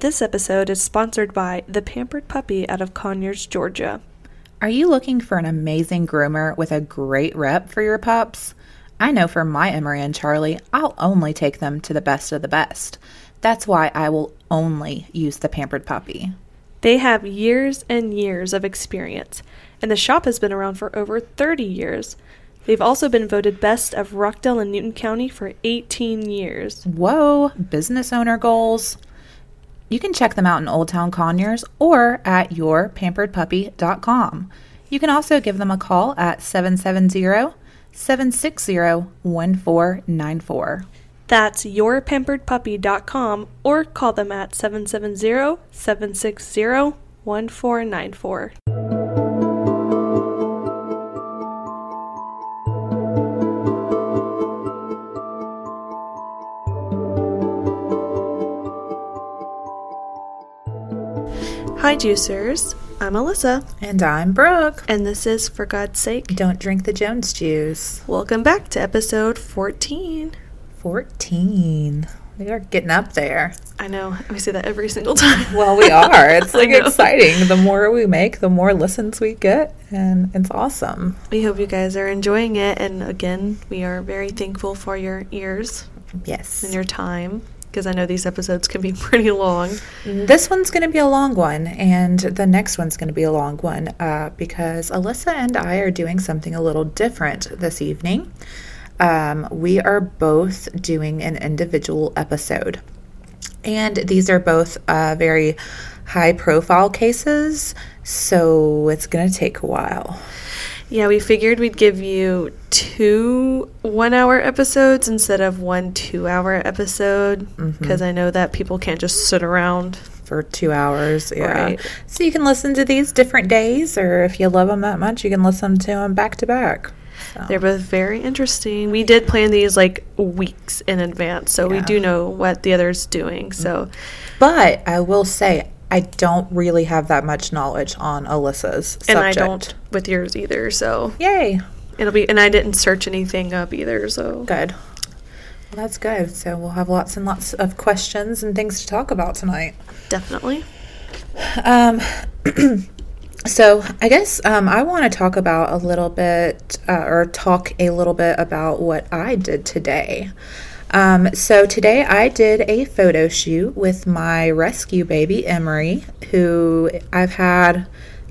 This episode is sponsored by The Pampered Puppy out of Conyers, Georgia. Are you looking for an amazing groomer with a great rep for your pups? I know for my Emery and Charlie, I'll only take them to the best of the best. That's why I will only use the Pampered Puppy. They have years and years of experience, and the shop has been around for over 30 years. They've also been voted best of Rockdale and Newton County for 18 years. Whoa, business owner goals. You can check them out in Old Town Conyers or at yourpamperedpuppy.com. You can also give them a call at 770 760 1494. That's yourpamperedpuppy.com or call them at 770 760 1494. Hi, juicers. I'm Alyssa, And I'm Brooke. and this is For God's Sake. Don't drink the Jones juice. Welcome back to episode 14. 14. We are getting up there. I know, we say that every single time. Well, we are. It's like exciting. The more we make, the more listens we get, and it's awesome. We hope you guys are enjoying it. And again, we are very thankful for your ears Yes. and your time because I know these episodes can be pretty long. This one's going to be a long one, and the next one's going to be a long one uh, because Alyssa and I are doing something a little different this evening. Um, we are both doing an individual episode, and these are both uh, very high profile cases, so it's going to take a while. Yeah, we figured we'd give you two one hour episodes instead of one two hour episode mm-hmm. because I know that people can't just sit around. for two hours. Yeah. Right. So you can listen to these different days, or if you love them that much, you can listen to them back to back. So. They're both very interesting. We did plan these like weeks in advance, so we do know what the other's doing. So But I will say, I don't really have that much knowledge on Alyssa's subject. and I don't with yours either. So Yay. it'll be and I didn't search anything up either. So Good. Well, that's good. So we'll have lots and lots of questions and things to talk about tonight. definitely. Um, so I guess um, I want to talk about a little bit, uh, or talk a little bit about what I did today. Um, so today I did a photo shoot with my rescue baby Emery, who I've had,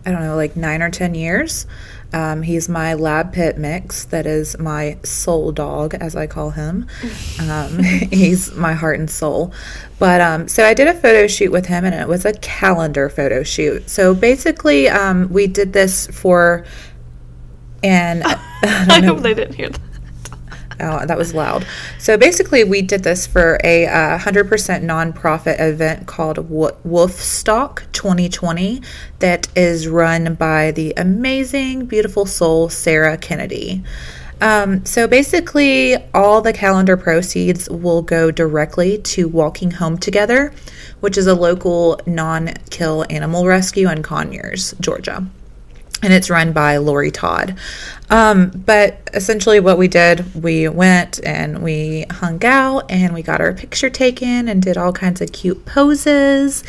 I don't know, like nine or ten years. Um, he's my lab pit mix. That is my soul dog, as I call him. Um, he's my heart and soul. But um, so I did a photo shoot with him, and it was a calendar photo shoot. So basically, um, we did this for and I I hope they didn't hear that. Oh, that was loud. So basically, we did this for a uh, 100% nonprofit event called Wo- Wolfstock 2020 that is run by the amazing, beautiful soul Sarah Kennedy. Um, so basically, all the calendar proceeds will go directly to Walking Home Together, which is a local non kill animal rescue in Conyers, Georgia and it's run by Lori Todd. Um, but essentially, what we did, we went and we hung out and we got our picture taken and did all kinds of cute poses.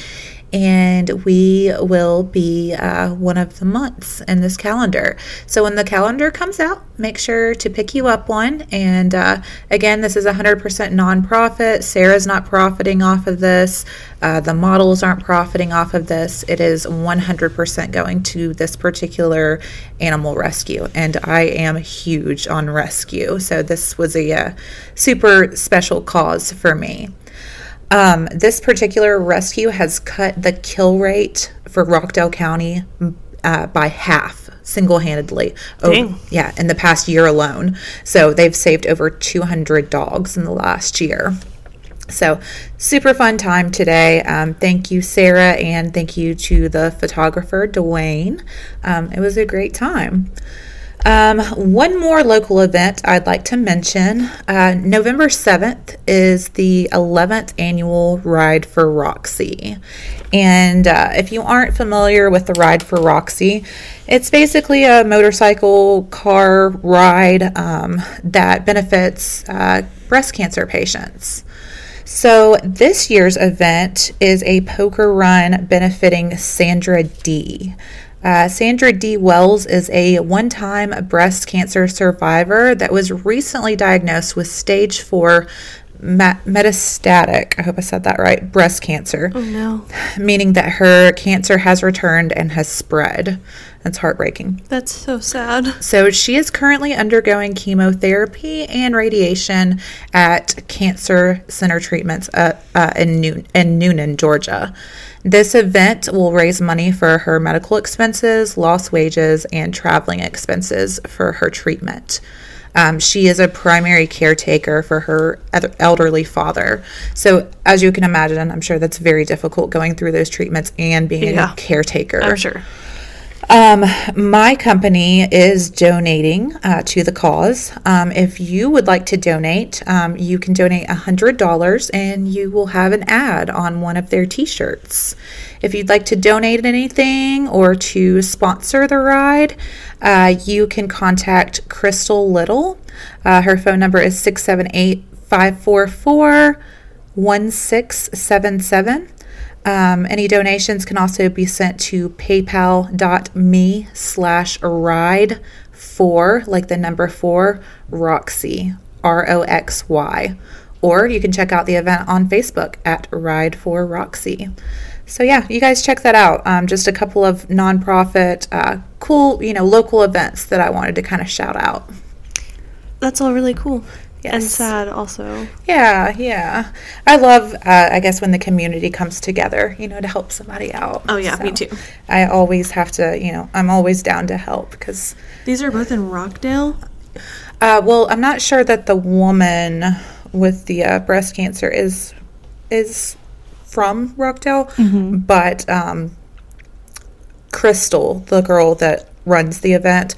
And we will be uh, one of the months in this calendar. So when the calendar comes out, make sure to pick you up one. And uh, again, this is 100% nonprofit. Sarah's not profiting off of this. Uh, the models aren't profiting off of this. It is 100% going to this particular animal rescue. And I am huge on rescue. So this was a uh, super special cause for me. Um, this particular rescue has cut the kill rate for Rockdale County uh, by half single handedly. Dang. yeah, in the past year alone. So they've saved over 200 dogs in the last year. So, super fun time today. Um, thank you, Sarah, and thank you to the photographer, Dwayne. Um, it was a great time. Um, one more local event I'd like to mention. Uh, November 7th is the 11th annual Ride for Roxy. And uh, if you aren't familiar with the Ride for Roxy, it's basically a motorcycle car ride um, that benefits uh, breast cancer patients. So, this year's event is a poker run benefiting Sandra D. Uh, Sandra D. Wells is a one time breast cancer survivor that was recently diagnosed with stage four metastatic, I hope I said that right, breast cancer. Oh no. Meaning that her cancer has returned and has spread. That's heartbreaking. That's so sad. So she is currently undergoing chemotherapy and radiation at Cancer Center Treatments uh, uh, in, New- in Newnan, Georgia. This event will raise money for her medical expenses, lost wages, and traveling expenses for her treatment. Um, she is a primary caretaker for her elderly father. So, as you can imagine, I'm sure that's very difficult going through those treatments and being yeah, a caretaker. I'm sure. Um, my company is donating uh, to the cause. Um, if you would like to donate, um, you can donate $100 and you will have an ad on one of their t shirts. If you'd like to donate anything or to sponsor the ride, uh, you can contact Crystal Little. Uh, her phone number is 678 544 1677. Um, any donations can also be sent to paypal.me slash ride for, like the number four, Roxy, R O X Y. Or you can check out the event on Facebook at Ride for Roxy. So yeah, you guys check that out. Um, just a couple of nonprofit, uh, cool, you know, local events that I wanted to kind of shout out. That's all really cool. Yes. And sad also. Yeah, yeah. I love, uh, I guess, when the community comes together, you know, to help somebody out. Oh, yeah, so me too. I always have to, you know, I'm always down to help because. These are both in Rockdale? Uh, well, I'm not sure that the woman with the uh, breast cancer is is from Rockdale, mm-hmm. but um, Crystal, the girl that runs the event,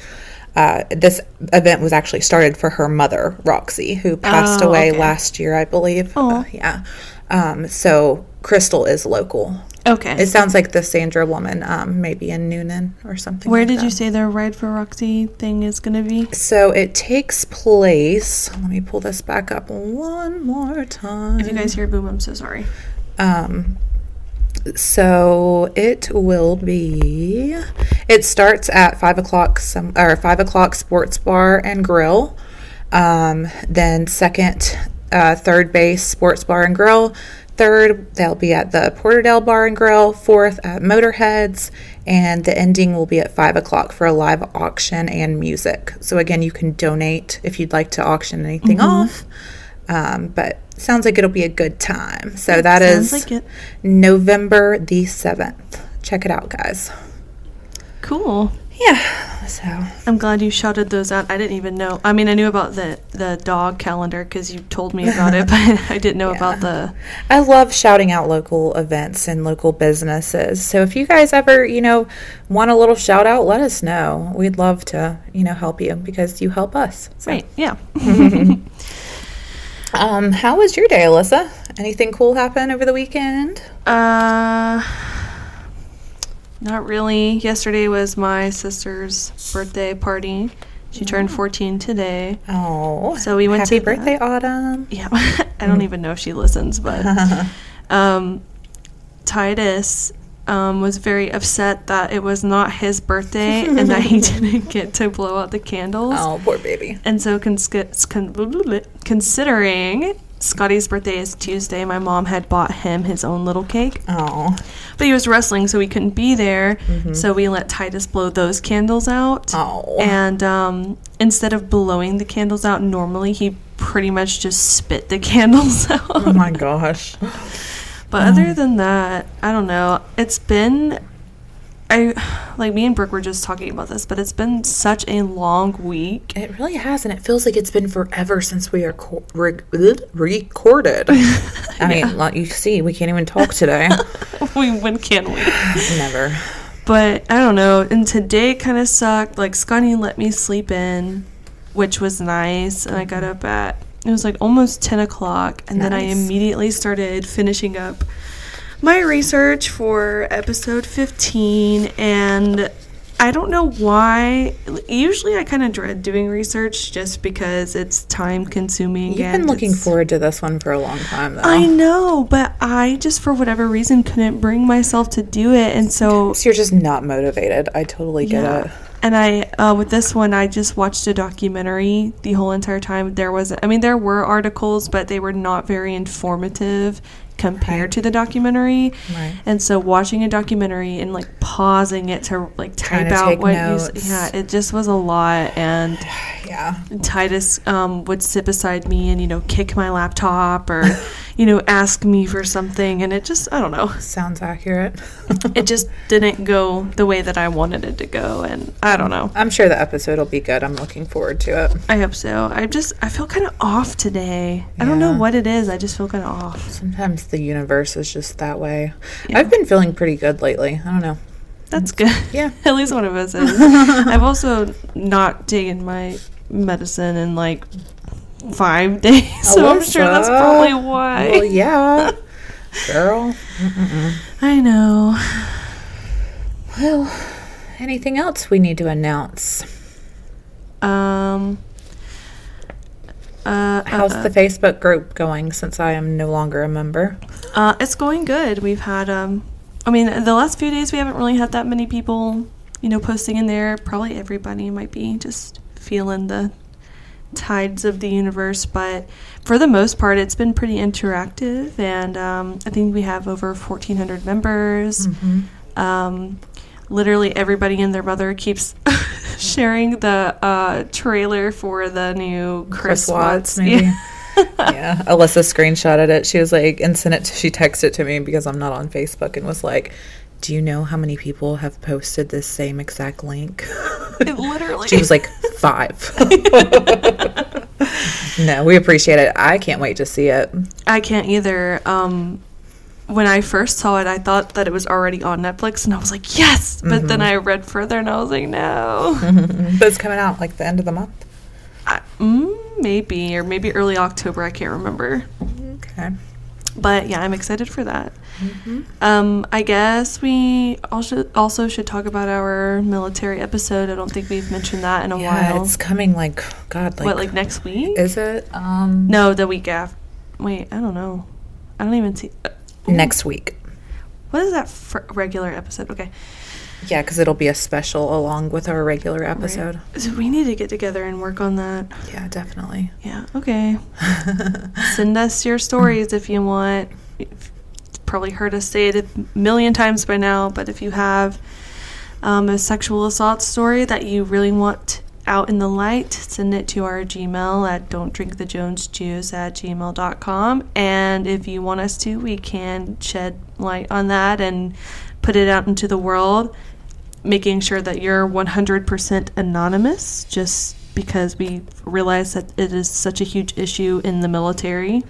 uh, this event was actually started for her mother, Roxy, who passed oh, away okay. last year, I believe. Oh, uh, yeah. Um, so Crystal is local. Okay. It sounds like the Sandra woman, um, maybe in Newnan or something. Where like did that. you say the Ride for Roxy thing is going to be? So it takes place. Let me pull this back up one more time. If you guys hear boom, I'm so sorry. Um, so it will be. It starts at five o'clock. Some or five o'clock sports bar and grill. Um, then second, uh, third base sports bar and grill. Third, they'll be at the Porterdale Bar and Grill. Fourth, at Motorheads. And the ending will be at 5 o'clock for a live auction and music. So, again, you can donate if you'd like to auction anything mm-hmm. off. Um, but sounds like it'll be a good time. So it that is like November the 7th. Check it out, guys. Cool. Yeah. So I'm glad you shouted those out. I didn't even know. I mean, I knew about the the dog calendar because you told me about it, but I didn't know yeah. about the. I love shouting out local events and local businesses. So if you guys ever, you know, want a little shout out, let us know. We'd love to, you know, help you because you help us. So. Right. Yeah. Um, how was your day, Alyssa? Anything cool happen over the weekend? Uh, not really. Yesterday was my sister's birthday party. She turned mm. 14 today. Oh, so we went happy to birthday, Autumn. Yeah, I don't even know if she listens, but um, Titus um, was very upset that it was not his birthday and that he didn't get to blow out the candles. Oh, poor baby. And so, cons- con- considering Scotty's birthday is Tuesday, my mom had bought him his own little cake. Oh. But he was wrestling, so he couldn't be there. Mm-hmm. So we let Titus blow those candles out. Oh. And um, instead of blowing the candles out normally, he pretty much just spit the candles out. Oh my gosh. But other mm. than that, I don't know. It's been I like me and Brooke were just talking about this, but it's been such a long week. It really has, and it feels like it's been forever since we are co- re- recorded. I yeah. mean, like you see, we can't even talk today. we when can we? Never. But I don't know. And today kind of sucked. Like Scotty let me sleep in, which was nice, and I got up at it was like almost 10 o'clock and nice. then i immediately started finishing up my research for episode 15 and I don't know why. Usually, I kind of dread doing research just because it's time consuming. You've been looking forward to this one for a long time, though. I know, but I just, for whatever reason, couldn't bring myself to do it. And so. So you're just not motivated. I totally get Yeah. it. And I, uh, with this one, I just watched a documentary the whole entire time. There was, I mean, there were articles, but they were not very informative compared to the documentary. Right. And so watching a documentary and like pausing it to like type to out what notes. you, yeah, it just was a lot. And Yeah. Titus um, would sit beside me and you know kick my laptop or you know ask me for something, and it just, I don't know, Sounds accurate. it just didn't go the way that I wanted it to go, and I don't know. I'm sure the episode will be good. I'm looking forward to it. I hope so. I just I feel kind of off today. Yeah. I don't know what it is. I just feel kind of off. Sometimes the universe is just that way. Yeah. I've been feeling pretty good lately. I don't know. That's good. Yeah. At least one of us is. I've also not taken my medicine and like five days, so I'm sure that's probably why. Well, yeah. Girl. Mm-mm-mm. I know. Well, anything else we need to announce? Um. Uh, How's uh, the Facebook group going since I am no longer a member? Uh, it's going good. We've had, um, I mean, the last few days we haven't really had that many people, you know, posting in there. Probably everybody might be just feeling the tides of the universe, but for the most part, it's been pretty interactive, and um, I think we have over 1,400 members. Um, literally everybody and their mother keeps sharing the uh, trailer for the new Chris, Chris Watts, Watts. maybe. Yeah. yeah, Alyssa screenshotted it. She was like, and sent it. To, she texted it to me because I'm not on Facebook, and was like, "Do you know how many people have posted this same exact link?" It literally. She was like, five. no, we appreciate it. I can't wait to see it. I can't either. Um, when I first saw it, I thought that it was already on Netflix, and I was like, yes. But then I read further, and I was like, no. But it's coming out like the end of the month. I, mm, maybe, or maybe early October. I can't remember. Okay. But yeah, I'm excited for that. Um, I guess we also also should talk about our military episode. I don't think we've mentioned that in a Yeah, while. it's coming like God. Like, what, like next week? is it? Um, no, the week after. Wait, I don't know. I don't even see. Uh, next week. what is that for regular episode? Okay. Yeah, because it'll be a special along with our regular episode. So we need to get together and work on that. Yeah, definitely. Yeah. Okay. Send us your stories if you want. You've probably heard us say it a million times by now, but if you have um, a sexual assault story that you really want out in the light, send it to our Gmail at don't drink the Jones at gmail.com. And if you want us to, we can shed light on that and put it out into the world, making sure that you're 100% anonymous, just because we realize that it is such a huge issue in the military.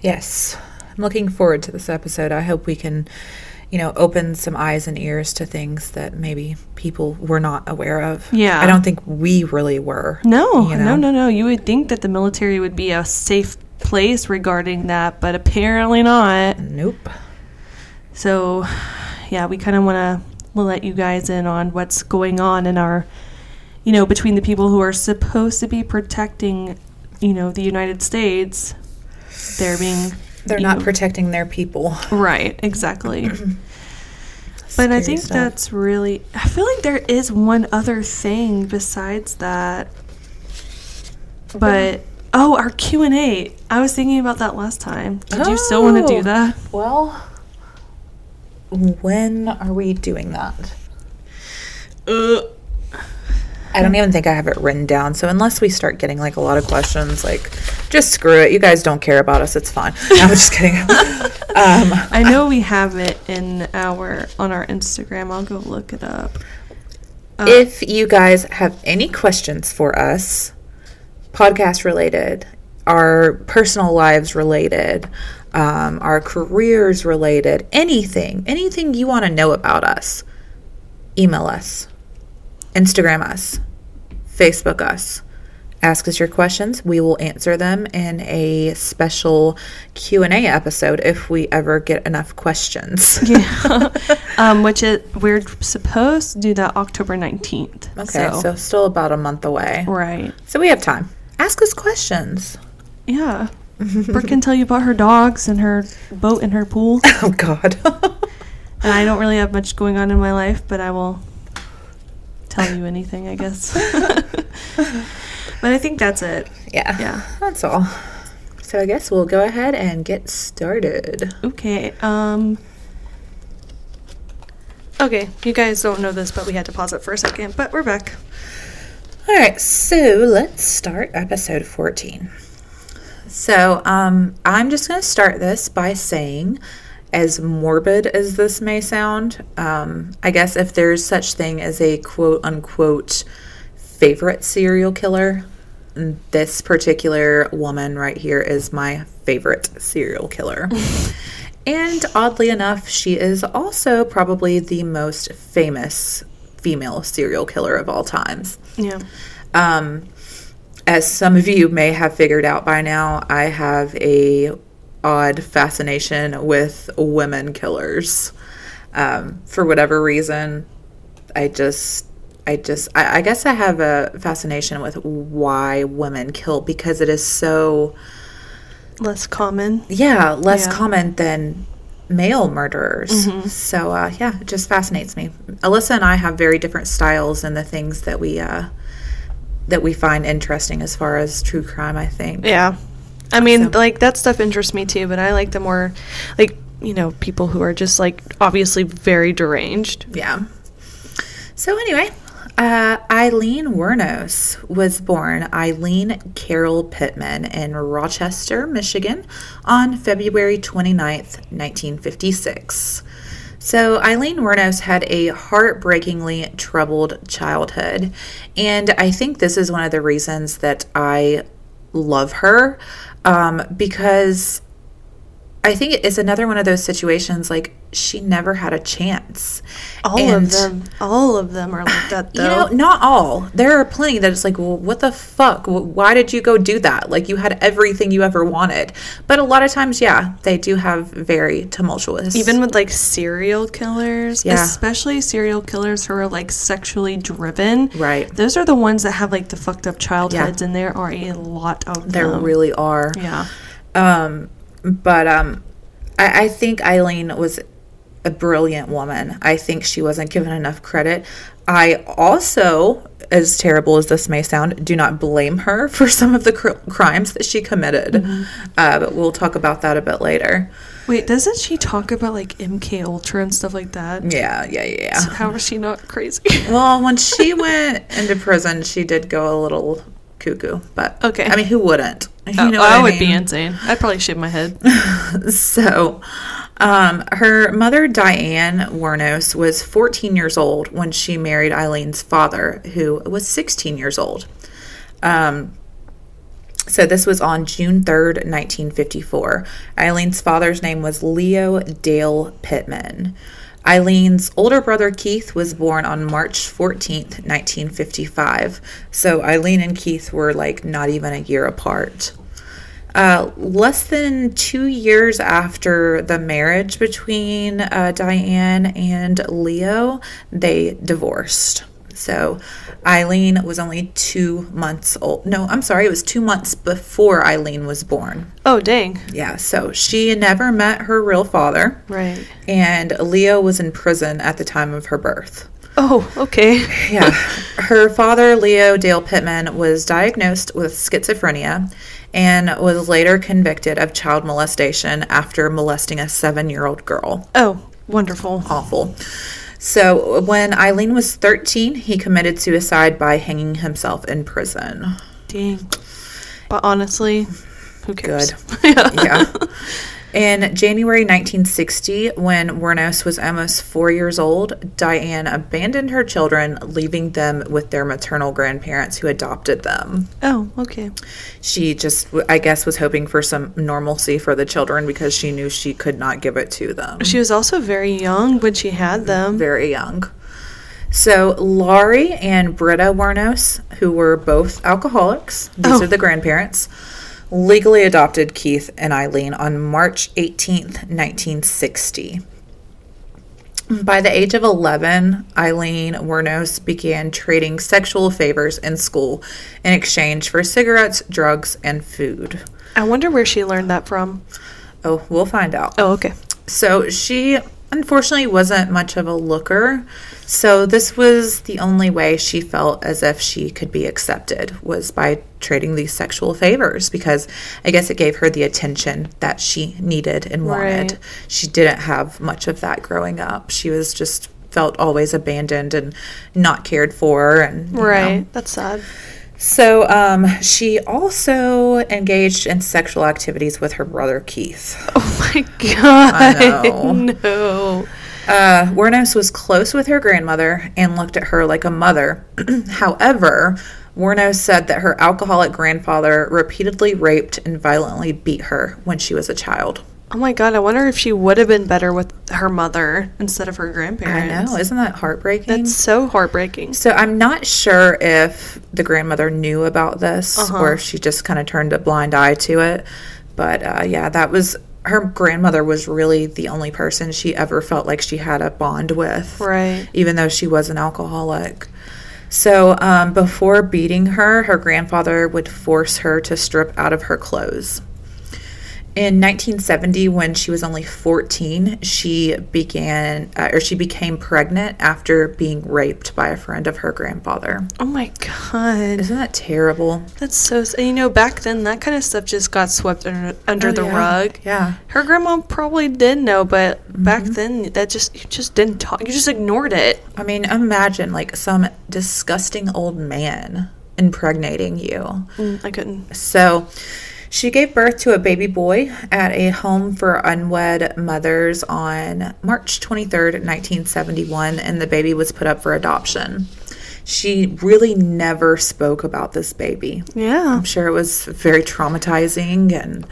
Yes. I'm looking forward to this episode. I hope we can, you know, open some eyes and ears to things that maybe people were not aware of. Yeah. I don't think we really were. No, you no, no, no. You would think that the military would be a safe place regarding that, but apparently not. Nope. So, yeah, we kind of want to let you guys in on what's going on in our, you know, between the people who are supposed to be protecting, you know, the United States. They're being. They're not know- protecting their people. Right, exactly. But I think stuff. that's really. I feel like there is one other thing besides that. But oh, our Q and A. I was thinking about that last time. Did you still want to Oh. do that? Well, when are we doing that? Uh, I don't even think I have it written down. So unless we start getting like a lot of questions, like just screw it. You guys don't care about us. It's fine. No, I'm just kidding. um, I know we have it in our on our Instagram. I'll go look it up. Uh, if you guys have any questions for us, podcast related, our personal lives related, um, our careers related, anything, anything you want to know about us, email us, Instagram us, Facebook us, ask us your questions. We will answer them in a special Q and A episode if we ever get enough questions. Yeah. um, which it we're supposed to do that October nineteenth. Okay, so. still about a month away. right. So we have time. Ask us questions. Yeah. Brooke can tell you about her dogs and her boat and her pool. Oh God. And I don't really have much going on in my life, but I will tell you anything, I guess. but I think that's it. yeah. Yeah. That's all. So I guess we'll go ahead and get started. Okay. Um Okay, you guys don't know this, but we had to pause it for a second, but we're back. All right, so let's start episode 14. So, um, I'm just going to start this by saying, as morbid as this may sound, um, I guess if there's such thing as a quote unquote favorite serial killer, this particular woman right here is my favorite serial killer. and oddly enough, she is also probably the most famous female serial killer of all times. Yeah. Um, as some of you may have figured out by now, I have a odd fascination with women killers. Um, for whatever reason, I just, I just, I, I guess I have a fascination with why women kill because it is so, Less common. yeah, less Yeah. common than male murderers. So, uh, yeah, it just fascinates me. Alyssa and I have very different styles in the things that we, uh, that we find interesting as far as true crime, I think. Yeah. I mean, So- like that stuff interests me too, but I like the more like, you know, people who are just like obviously very deranged. Yeah. So anyway, uh, Aileen Wuornos was born Aileen Carol Pittman in Rochester, Michigan on February 29th, 1956. So, Aileen Wuornos had a heartbreakingly troubled childhood. And I think this is one of the reasons that I love her um, because I think it's another one of those situations like she never had a chance. All And, of them, all of them are like that Though. You know, not all. There are plenty that it's like, well, what the fuck? Why did you go do that? Like you had everything you ever wanted. But a lot of times, yeah, they do have very tumultuous. Even with like serial killers, Yeah. especially serial killers who are like sexually driven. Right. Those are the ones that have like the fucked up childhoods, and there are a lot of there them. There really are. yeah. Um, but um, I, I think Aileen was a brilliant woman. I think she wasn't given enough credit. I also, as terrible as this may sound, do not blame her for some of the cr- crimes that she committed. Uh, but we'll talk about that a bit later. Wait, doesn't she talk about like MK Ultra and stuff like that? Yeah, yeah, yeah. yeah. How is she not crazy? Well, when she went into prison, she did go a little cuckoo. But Okay. I mean, who wouldn't? You Oh, know I what would be insane. I'd probably shave my head. So, um, her mother, Diane Wuornos, was 14 years old when she married Aileen's father, who was 16 years old. Um, so, this was on June 3rd, 1954. Aileen's father's name was Leo Dale Pittman. Aileen's older brother Keith was born on March 14th, 1955. So, Aileen and Keith were like not even a year apart. Uh, less than two years after the marriage between uh, Diane and Leo, they divorced. So Aileen was only two months old. No, I'm sorry, it was two months before Aileen was born. Oh, dang. Yeah, so she never met her real father, Right. and Leo was in prison at the time of her birth. Oh, okay. Yeah. Her father, Leo Dale Pittman, was diagnosed with schizophrenia and was later convicted of child molestation after molesting a seven year old girl. Oh, wonderful. Awful. So, when Aileen was 13, he committed suicide by hanging himself in prison. Dang. But honestly, who cares? Good. Yeah. In January 1960, when Wuornos was almost four years old, Diane abandoned her children, leaving them with their maternal grandparents who adopted them. Oh, okay. She just, I guess, was hoping for some normalcy for the children because she knew she could not give it to them. She was also very young when she had them. Very young. So Laurie and Britta Wuornos, who were both alcoholics, these Oh. are the grandparents, legally adopted Keith and Aileen on March 18th, 1960. By the age of 11, Aileen Wuornos began trading sexual favors in school in exchange for cigarettes, drugs, and food. I wonder where she learned that from. Oh, we'll find out. Oh, okay. So she unfortunately wasn't much of a looker. So this was the only way she felt as if she could be accepted was by trading these sexual favors because I guess it gave her the attention that she needed and wanted. Right. She didn't have much of that growing up. She was just felt always abandoned and not cared for and you know. Right. That's sad. So um, she also engaged in sexual activities with her brother Keith. Oh my god. know. No. Uh, Wuornos was close with her grandmother and looked at her like a mother. However, Wuornos said that her alcoholic grandfather repeatedly raped and violently beat her when she was a child. Oh my god, I wonder if she would have been better with her mother instead of her grandparents. I know, isn't that heartbreaking? That's so heartbreaking. so I'm not sure if the grandmother knew about this Uh-huh. or if she just kind of turned a blind eye to it. But uh, yeah, that was her grandmother was really the only person she ever felt like she had a bond with. Right. even though she was an alcoholic. So, um, before beating her, her grandfather would force her to strip out of her clothes. In 1970, when she was only 14, she began, uh, or she became pregnant after being raped by a friend of her grandfather. Oh my god. Isn't that terrible? That's so you know back then that kind of stuff just got swept under, under Oh, the yeah. rug. Yeah. Her grandma probably did know, but back Mm-hmm. then that just you just didn't talk. You just ignored it. I mean, imagine like some disgusting old man impregnating you. Mm, I couldn't. So she gave birth to a baby boy at a home for unwed mothers on March 23rd, 1971, and the baby was put up for adoption. She really never spoke about this baby. Yeah. I'm sure it was very traumatizing and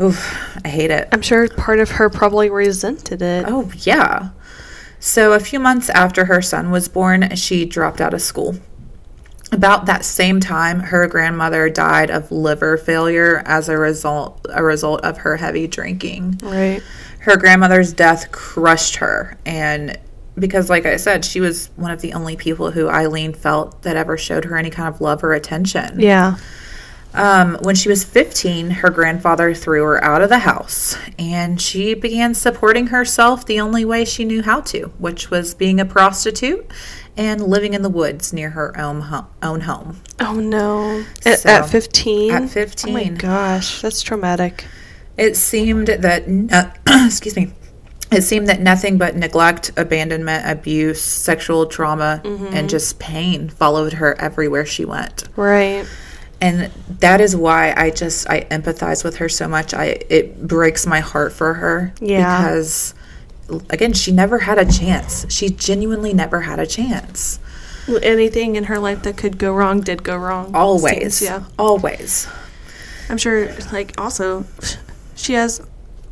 oof, I hate it. I'm sure part of her probably resented it. Oh, yeah. So, a few months after her son was born, she dropped out of school. About that same time, her grandmother died of liver failure as a result a result of her heavy drinking. Right. Her grandmother's death crushed her and because like I said, she was one of the only people who Aileen felt that ever showed her any kind of love or attention. Yeah. Um, when she was 15, her grandfather threw her out of the house and she began supporting herself the only way she knew how to, which was being a prostitute and living in the woods near her own, ho- own home. Oh no. At, So, at 15? at Oh my 15. gosh, that's traumatic. It seemed that, uh, excuse me, it seemed that nothing but neglect, abandonment, abuse, sexual trauma, and just pain followed her everywhere she went. Right. And that is why I just I empathize with her so much. I it breaks my heart for her Yeah. because again, she never had a chance. She genuinely never had a chance. Anything in her life that could go wrong did go wrong. Always. Seems, yeah. Always. I'm sure, like, also, she has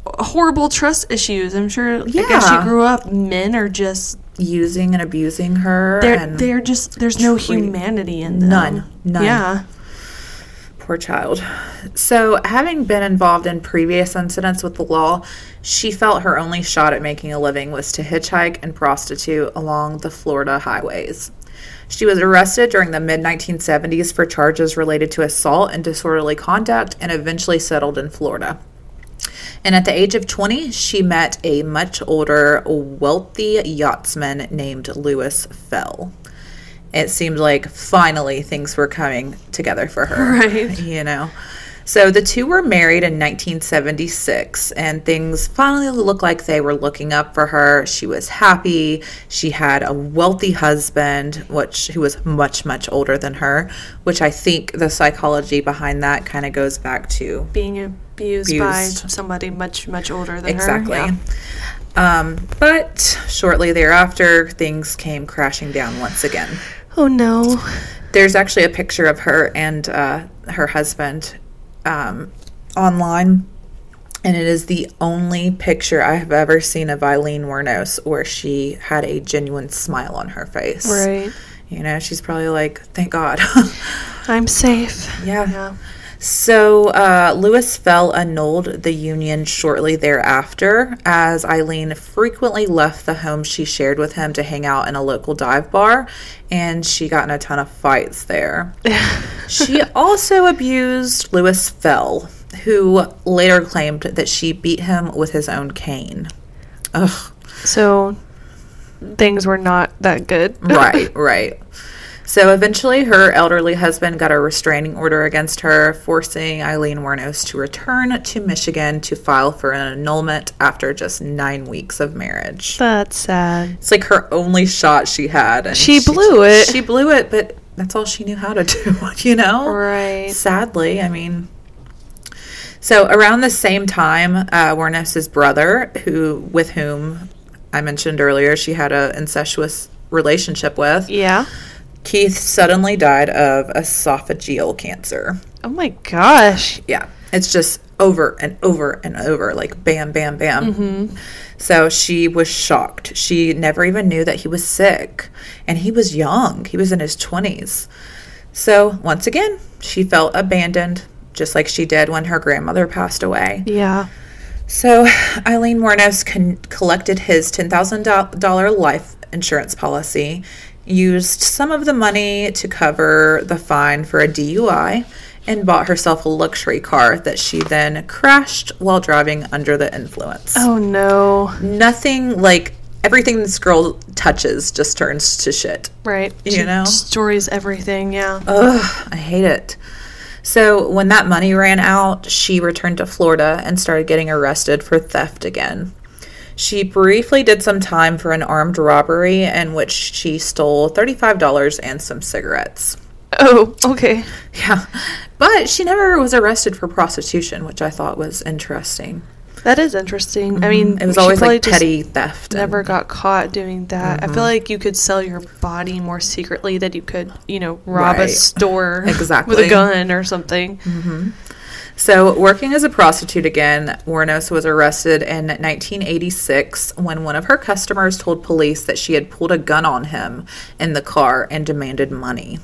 horrible trust issues. I'm sure, like, as she grew up, men are just, Using and abusing her they're, and they're just, there's no humanity in them. None. None. Yeah. Poor child. So, having been involved in previous incidents with the law, she felt her only shot at making a living was to hitchhike and prostitute along the Florida highways. She was arrested during the mid 1970s for charges related to assault and disorderly conduct and eventually settled in Florida. And at the age of 20, she met a much older, wealthy yachtsman named Lewis Fell. It seemed like finally things were coming together for her. Right. You know? So the two were married in 1976, and things finally looked like they were looking up for her. She was happy. She had a wealthy husband, which who was much, much older than her, which I think the psychology behind that kind of goes back to Being abused, by somebody much, much older than Exactly. her. Yeah. Um, but shortly thereafter, things came crashing down once again. Oh no. There's actually a picture of her and uh, her husband um, online, And it is the only picture I have ever seen of Aileen Wuornos where she had a genuine smile on her face. Right. You know, she's probably like, thank God. I'm safe. Yeah. Yeah. So uh, Lewis Fell annulled the union shortly thereafter, as Aileen frequently left the home she shared with him to hang out in a local dive bar, and she got in a ton of fights there. she also abused Lewis Fell, who later claimed that she beat him with his own cane. Ugh. So things were not that good. right, right. So eventually, her elderly husband got a restraining order against her, forcing Aileen Wuornos to return to Michigan to file for an annulment after just nine weeks of marriage. That's sad. It's like her only shot she had. And She blew it. She blew it, but that's all she knew how to do, you know? Right. Sadly, I mean. So around the same time, uh, Wuornos's brother, who with whom I mentioned earlier, she had a incestuous relationship with, Yeah. Keith suddenly died of esophageal cancer. Oh my gosh. Yeah, it's just over and over and over, like bam, bam, bam. Mm-hmm. So she was shocked. She never even knew that he was sick, and he was young. He was in his 20s. So once again, she felt abandoned, just like she did when her grandmother passed away. Yeah. So Aileen Wuornos con- collected his $10,000 life insurance policy, used some of the money to cover the fine for a DUI, and bought herself a luxury car that she then crashed while driving under the influence. Oh no. Nothing like everything this girl touches just turns to shit. Right. You She know? Stories everything, yeah. Ugh, I hate it. So when that money ran out, she returned to Florida and started getting arrested for theft again. She briefly did some time for an armed robbery in which she stole $35 and some cigarettes. Oh, okay. Yeah. But she never was arrested for prostitution, which I thought was interesting. That is interesting. I mean, Mm-hmm. It was always like petty theft. and- Never got caught doing that. I Mm-hmm. feel like you could sell your body more secretly than you could, you know, rob a Right. store with a gun or something. So, working as a prostitute again, Wuornos was arrested in 1986 when one of her customers told police that she had pulled a gun on him in the car and demanded money.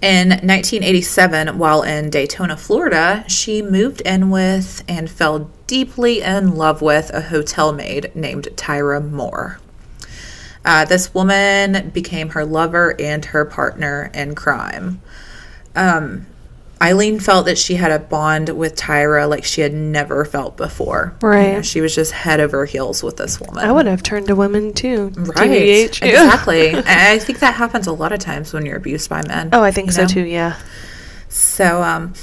In 1987, while in Daytona, Florida, she moved in with and fell deeply in love with a hotel maid named Tyra Moore. Uh, this woman became her lover and her partner in crime. Um, Aileen felt that she had a bond with Tyra like she had never felt before. You Right. know, she was just head over heels with this woman. I would have turned to women too. Right. TBH. Exactly. I think that happens a lot of times when you're abused by men. Oh, I think so know? too, yeah. So, um,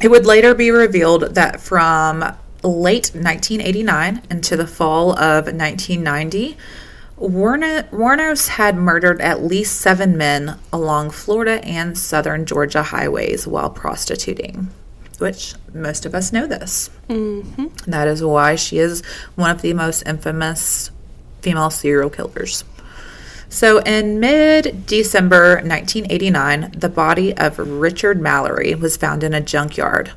it would later be revealed that from late 1989 into the fall of 1990, Warno- Wuornos had murdered at least seven men along Florida and southern Georgia highways while prostituting, which most of us know this. hmm That is why she is one of the most infamous female serial killers. So, in mid December 1989, the body of Richard Mallory was found in a junkyard,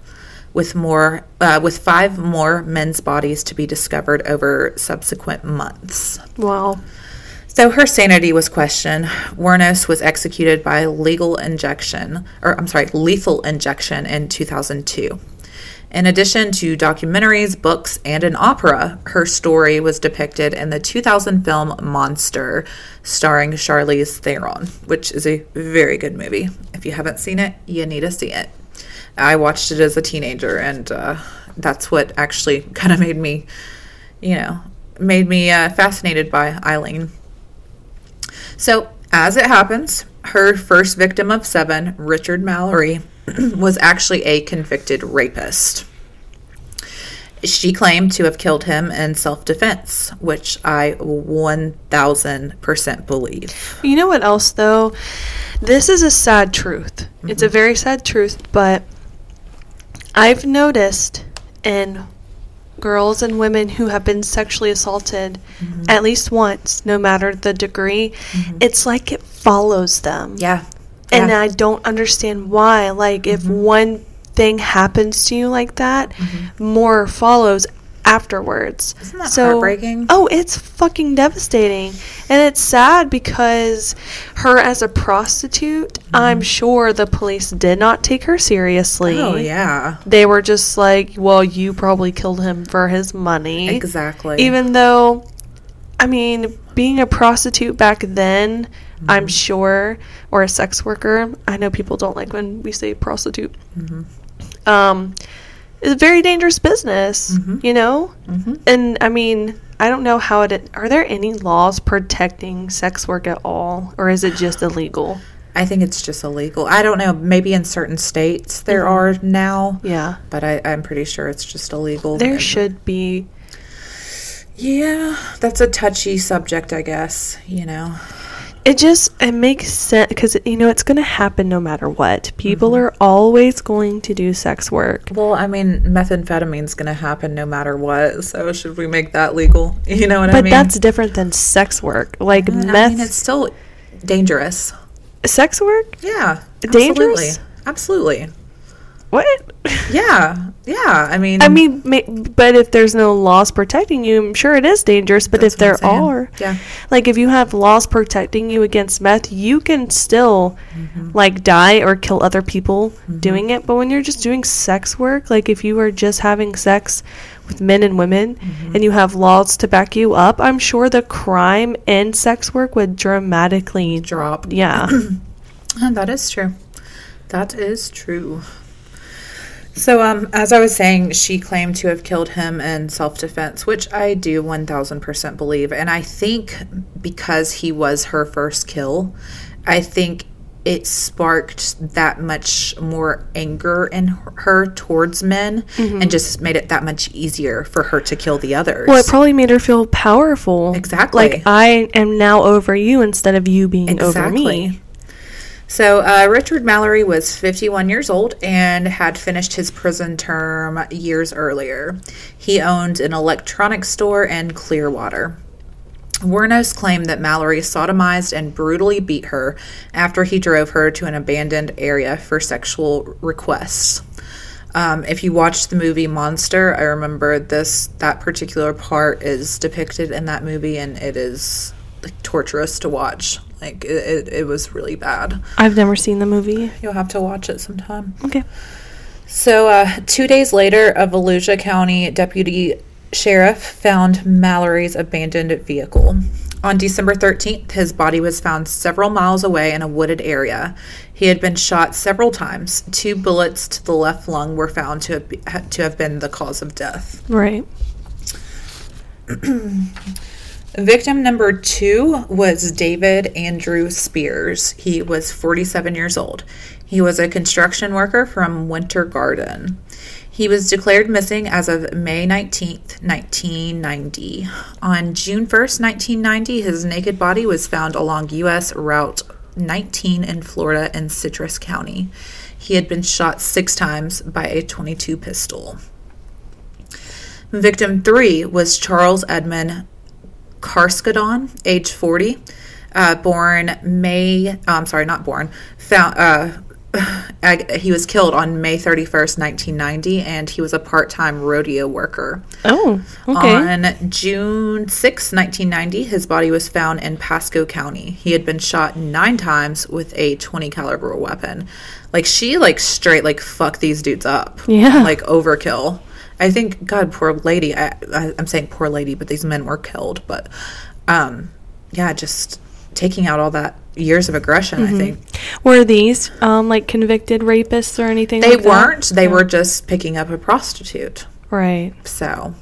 with more, uh, with five more men's bodies to be discovered over subsequent months. Wow. So her sanity was questioned. Wuornos was executed by legal injection, or I'm sorry, lethal injection in 2002. In addition to documentaries, books, and an opera, her story was depicted in the 2000 film Monster, starring Charlize Theron, which is a very good movie. If you haven't seen it, you need to see it. I watched it as a teenager, and uh, that's what actually kind of made me, you know, made me uh, fascinated by Aileen. So, as it happens, her first victim of seven, Richard Mallory, was actually a convicted rapist. She claimed to have killed him in self defense, which I 1000% believe. You know what else though? This is a sad truth. It's a very sad truth, but I've noticed in girls and women who have been sexually assaulted mm-hmm. at least once, no matter the degree, mm-hmm. it's like it follows them. Yeah. And yeah. I don't understand why. Like, if Mm-hmm. one thing happens to you like that, mm-hmm. more follows afterwards. Isn't that heartbreaking? Oh, it's fucking devastating. And it's sad because her as a prostitute, mm-hmm. I'm sure the police did not take her seriously. Oh yeah, They were just like, well, you probably killed him for his money. exactly. Even though, I mean, being a prostitute back then, I'm mm-hmm. sure, or a sex worker, I know people don't like when we say prostitute. Mm-hmm. Um, it's a very dangerous business, mm-hmm. you know? Mm-hmm. And I mean, I don't know how it. Are there any laws protecting sex work at all, or is it just illegal? I think it's just illegal. I don't know. Maybe in certain states there mm-hmm. are now, Yeah. but I, I'm pretty sure it's just illegal. There And- should be. Yeah, that's a touchy subject, I guess. You know. It just it makes sense because you know it's going to happen no matter what. People mm-hmm. are always going to do sex work. Well, I mean, methamphetamine's going to happen no matter what. So should we make that legal? You know what I mean But that's different than sex work. Like mm, I meth, mean, it's still dangerous. sex work. Yeah. Dangerous? Absolutely. What? Yeah. Yeah. I mean. I mean, but if there's no laws protecting you, I'm sure it is dangerous. But if there what I'm saying. are, Yeah. like if you have laws protecting you against meth, you can still Mm-hmm. like die or kill other people doing it. But when you're just doing sex work, like if you are just having sex with men and women Mm-hmm. and you have laws to back you up, I'm sure the crime in sex work would dramatically drop. Yeah. That is true. That is true. So, um, as I was saying, she claimed to have killed him in self defense, which I do 1000% believe. And I think because he was her first kill, I think it sparked that much more anger in her towards men and just made it that much easier for her to kill the others. Well, it probably made her feel powerful. Exactly. Like I am now over you instead of you being over me. So, uh, Richard Mallory was 51 years old and had finished his prison term years earlier. He owned an electronics store in Clearwater. Wuornos claimed that Mallory sodomized and brutally beat her after he drove her to an abandoned area for sexual requests. Um, if you watch the movie Monster, I remember this that particular part is depicted in that movie, and it is like, torturous to watch. Like it, it, it was really bad. I've never seen the movie. You'll have to watch it sometime. Okay. So, uh, two days later, a Volusia County deputy sheriff found Mallory's abandoned vehicle. On December 13th, his body was found several miles away in a wooded area. He had been shot several times. Two bullets to the left lung were found to have, to have been the cause of death. Right. Victim number two was David Andrew Spears. He was 47 years old. He was a construction worker from Winter Garden. He was declared missing as of May 19th, 1990. On June 1st, 1990, his naked body was found along U.S. Route 19 in Florida in Citrus County. He had been shot six times by a 22 pistol. Victim three was Charles Edmund Carskaddon, age 40, uh, born May, oh, I'm sorry, not born, found, uh, he was killed on May 31st, 1990, and he was a part time rodeo worker. Oh, okay. On June 6, 1990, his body was found in Pasco County. He had been shot nine times with a 20 caliber weapon. Like she like straight like fuck these dudes up. Yeah. Like overkill. I think God, poor lady. I, I I'm saying poor lady, but these men were killed. But um, yeah, just taking out all that years of aggression. Mm-hmm. I think Were these um like convicted rapists or anything? they like weren't. They were just picking up a prostitute. Right. So,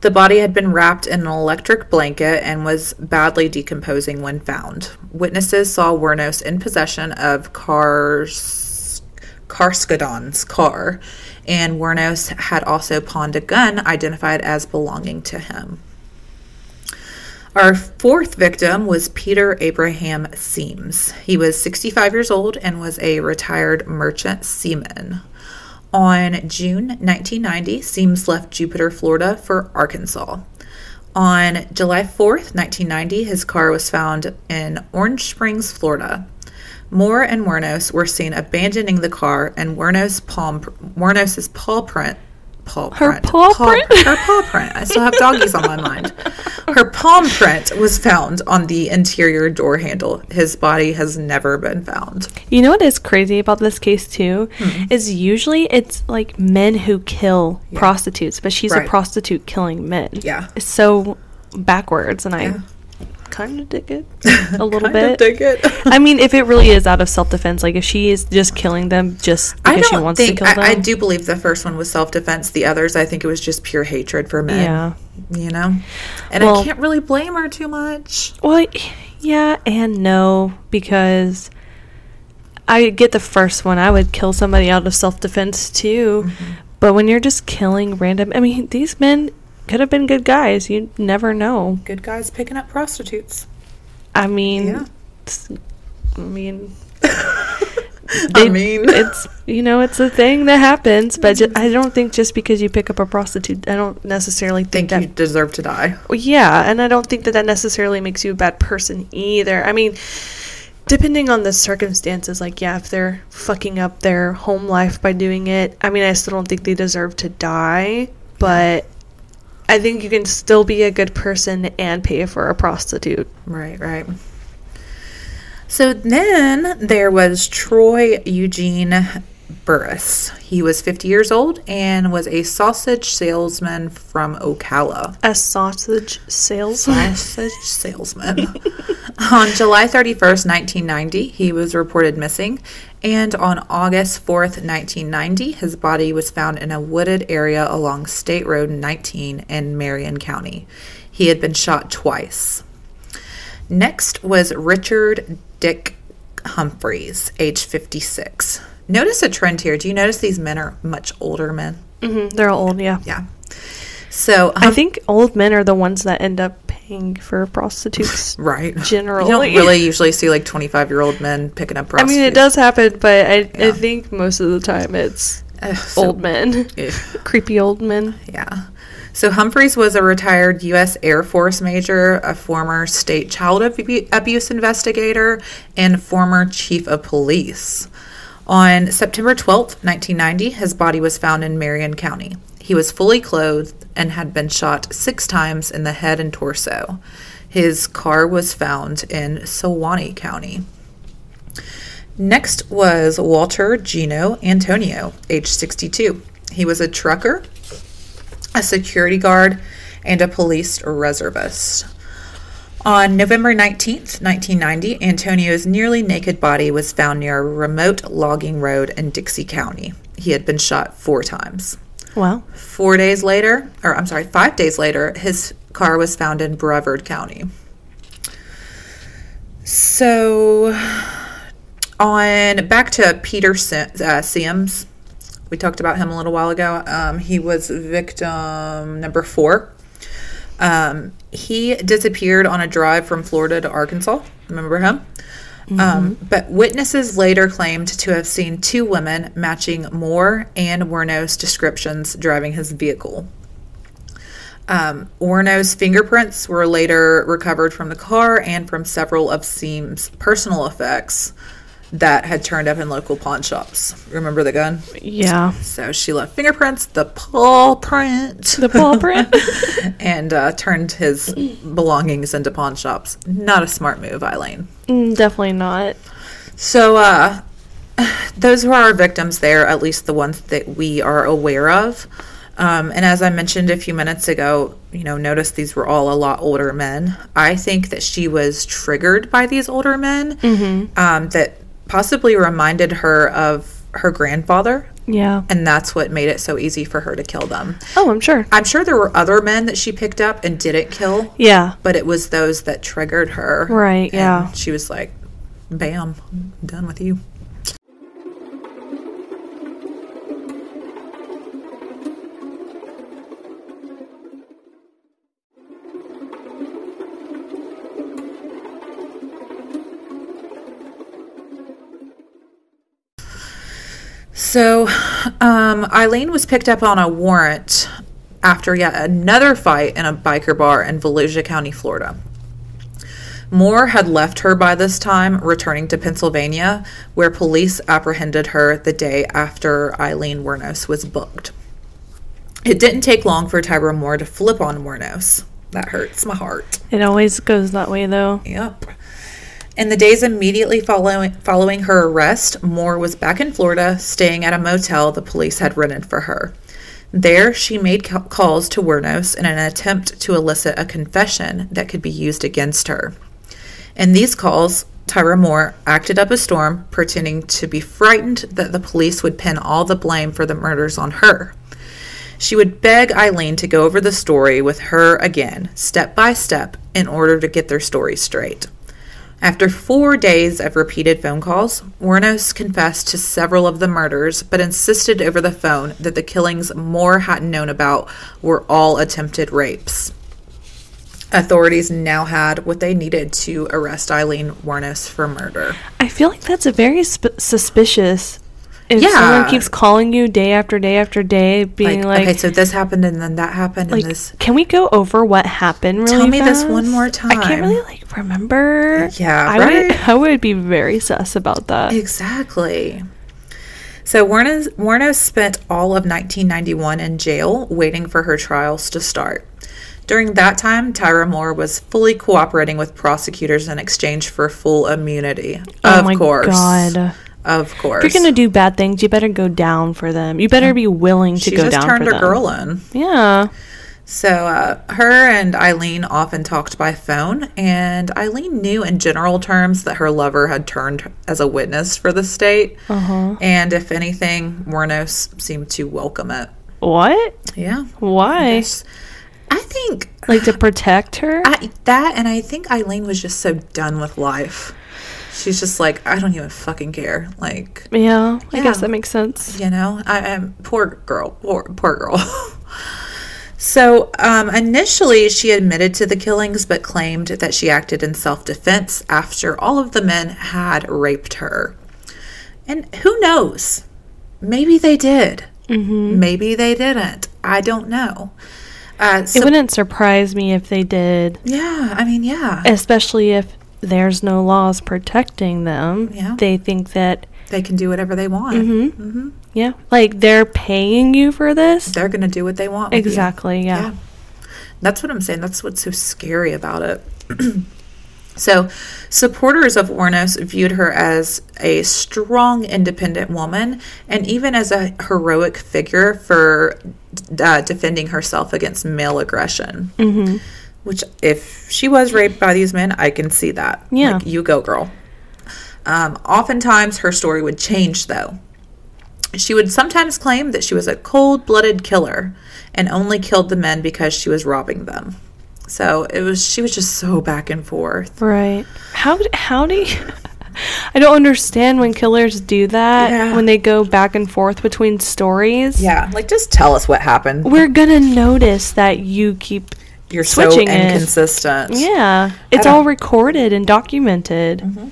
the body had been wrapped in an electric blanket and was badly decomposing when found. Witnesses saw Wuornos in possession of Kars- Carskaddon's car, and Wuornos had also pawned a gun identified as belonging to him. Our fourth victim was Peter Abraham Siems. He was 65 years old and was a retired merchant seaman. On June 1990, Siems left Jupiter, Florida for Arkansas. On July 4th, 1990, his car was found in Orange Springs, Florida. Moore and Wuornos were seen abandoning the car, and Wuornos' palm, Wuornos's paw print, paw Her print, paw print? her paw print. I still have doggies on my mind. Her palm print was found on the interior door handle. His body has never been found. You know what is crazy about this case too? Hmm. Is usually it's like men who kill prostitutes, but she's Right. a prostitute killing men. Yeah. It's so backwards, and I Yeah. Kind of dig it a little bit. dig it. I mean, if it really is out of self defense, like if she is just killing them just because she wants think to kill them. I, I do believe the first one was self defense. The others, I think it was just pure hatred for men. Yeah. you know, and I can't really blame her too much. Well, yeah and no because I get the first one. I would kill somebody out of self defense too. Mm-hmm. But when you're just killing random, I mean, these men could have been good guys. You never know. Good guys picking up prostitutes. I mean, Yeah. I mean, I mean, it's you know, it's a thing that happens. But ju- I don't think just because you pick up a prostitute, I don't necessarily think, think that you deserve to die. Yeah, and I don't think that that necessarily makes you a bad person either. I mean, depending on the circumstances, like, yeah, if they're fucking up their home life by doing it, I mean, I still don't think they deserve to die, but I think you can still be a good person and pay for a prostitute. Right, right. So then there was Troy Eugene Burress. He was 50 years old and was a sausage salesman from Ocala. A sausage salesman. Sausage salesman. on July 31st, 1990, he was reported missing, and on August 4th, 1990, his body was found in a wooded area along State Road 19 in Marion County. He had been shot twice. Next was Richard Dick Humphreys, age 56. Notice a trend here. Do you notice these men are much older men? hmm they're all old, yeah. Yeah. So I think old men are the ones that end up paying for prostitutes. right. Generally. you don't really usually see like 25 year old men picking up prostitutes. I mean, it does happen, but I, Yeah. I think most of the time it's Ugh, so- old men, creepy old men. Yeah. So Humphreys was a retired U.S. Air Force major, a former state child abu- abuse investigator, and former chief of police. On September 12th, 1990, his body was found in Marion County. He was fully clothed and had been shot six times in the head and torso. His car was found in Suwannee County. Next was Walter Gino Antonio, age 62. He was a trucker, a security guard, and a police reservist. On November 19th, 1990, Antonio's nearly naked body was found near a remote logging road in Dixie County. He had been shot four times. Wow. Four days later, or I'm sorry, five days later, his car was found in Brevard County. So, on back to Peter uh, Siems. We talked about him a little while ago. Um, he was victim number four. Um, he disappeared on a drive from Florida to Arkansas. Remember him? Um, but witnesses later claimed to have seen two women matching Moore and Wuornos descriptions driving his vehicle. Um, Wuornos' fingerprints were later recovered from the car and from several of Siems' personal effects that had turned up in local pawn shops. Remember the gun? Yeah. So she left fingerprints, the paw print, The paw print. and uh, turned his belongings into pawn shops. Not a smart move, Aileen. Mm, Definitely not. So, uh, those were our victims there, at least the ones that we are aware of. Um, and as I mentioned a few minutes ago, you know, notice these were all a lot older men. I think that she was triggered by these older men um, that possibly reminded her of her grandfather. Yeah. And that's what made it so easy for her to kill them. Oh, I'm sure. I'm sure there were other men that she picked up and didn't kill, Yeah. but it was those that triggered her. Right, yeah. She was like, bam, I'm done with you. So, um, Aileen was picked up on a warrant after yet another fight in a biker bar in Volusia County, Florida. Moore had left her by this time, returning to Pennsylvania, where police apprehended her the day after Aileen Wuornos was booked. It didn't take long for Tyria Moore to flip on Wuornos. That hurts my heart. It always goes that way, though. Yep. In the days immediately following following her arrest, Moore was back in Florida, staying at a motel the police had rented for her. There, she made calls to Wuornos in an attempt to elicit a confession that could be used against her. In these calls, Tyria Moore acted up a storm, pretending to be frightened that the police would pin all the blame for the murders on her. She would beg Aileen to go over the story with her again, step by step, in order to get their story straight. After four days of repeated phone calls, Wuornos confessed to several of the murders, but insisted over the phone that the killings Moore hadn't known about were all attempted rapes. Authorities now had what they needed to arrest Aileen Wuornos for murder. I feel like that's a very sp- suspicious. If Yeah. someone keeps calling you day after day after day, being like, okay, so this happened and then that happened like, and this. can we go over what happened? Really Tell me this one more time. I can't really like remember. Yeah, I right? would. I would be very sus about that. Exactly. So Wuornos spent all of 1991 in jail waiting for her trials to start. During that time, Tyria Moore was fully cooperating with prosecutors in exchange for full immunity. oh of my course. god! Of course. If you're gonna do bad things, you better go down for them. You better be willing to she go down. She just turned her them. girl in. Yeah. So, uh, her and Aileen often talked by phone, and Aileen knew in general terms that her lover had turned as a witness for the state. Uh-huh. And if anything, Wuornos seemed to welcome it. What? Yeah. Why? Yes. I think Like to protect her? I, that, and I think Aileen was just so done with life. She's just like, I don't even fucking care. Like, yeah. I guess that makes sense. you know, I am poor girl, poor poor girl. so, um, initially, she admitted to the killings, but claimed that she acted in self defense after all of the men had raped her. And who knows? Maybe they did. Mm-hmm. Maybe they didn't. I don't know. Uh, It wouldn't surprise me if they did, yeah, I mean, yeah. especially if there's no laws protecting them. Yeah. They think that, They can do whatever they want. mm-hmm, yeah, like they're paying you for this. They're going to do what they want. with you. Exactly. Yeah. Yeah. That's what I'm saying. That's what's so scary about it. so, supporters of Wuornos viewed her as a strong, independent woman and even as a heroic figure for uh, defending herself against male aggression. Mm-hmm. Which, if she was raped by these men, I can see that. Yeah. Like, you go, girl. Um, oftentimes, her story would change, though. She would sometimes claim that she was a cold blooded killer and only killed the men because she was robbing them. So it was, she was just so back and forth. Right. How how do you I don't understand when killers do that Yeah. when they go back and forth between stories. Yeah, like just tell us what happened. We're going to notice that you keep You're so switching it. inconsistent. Yeah. It's all recorded and documented. Mm-hmm.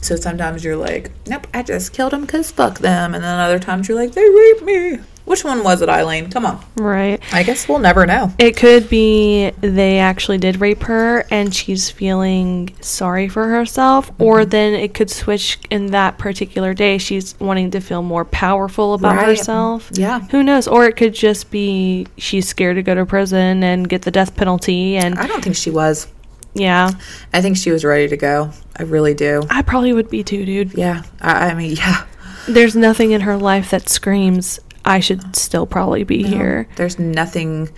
So sometimes you're like, nope, I just killed them because fuck them. And then other times you're like, they raped me. Which one was it, Aileen? Come on. Right. I guess we'll never know. It could be they actually did rape her and she's feeling sorry for herself, Mm-hmm. or then it could switch in that particular day. She's wanting to feel more powerful about Right. herself. Yeah. Who knows? Or it could just be she's scared to go to prison and get the death penalty. And I don't think she was. yeah, I think she was ready to go. I really do. I probably would be too, dude. Yeah. I, I mean, yeah. There's nothing in her life that screams, I should still probably be here. There's nothing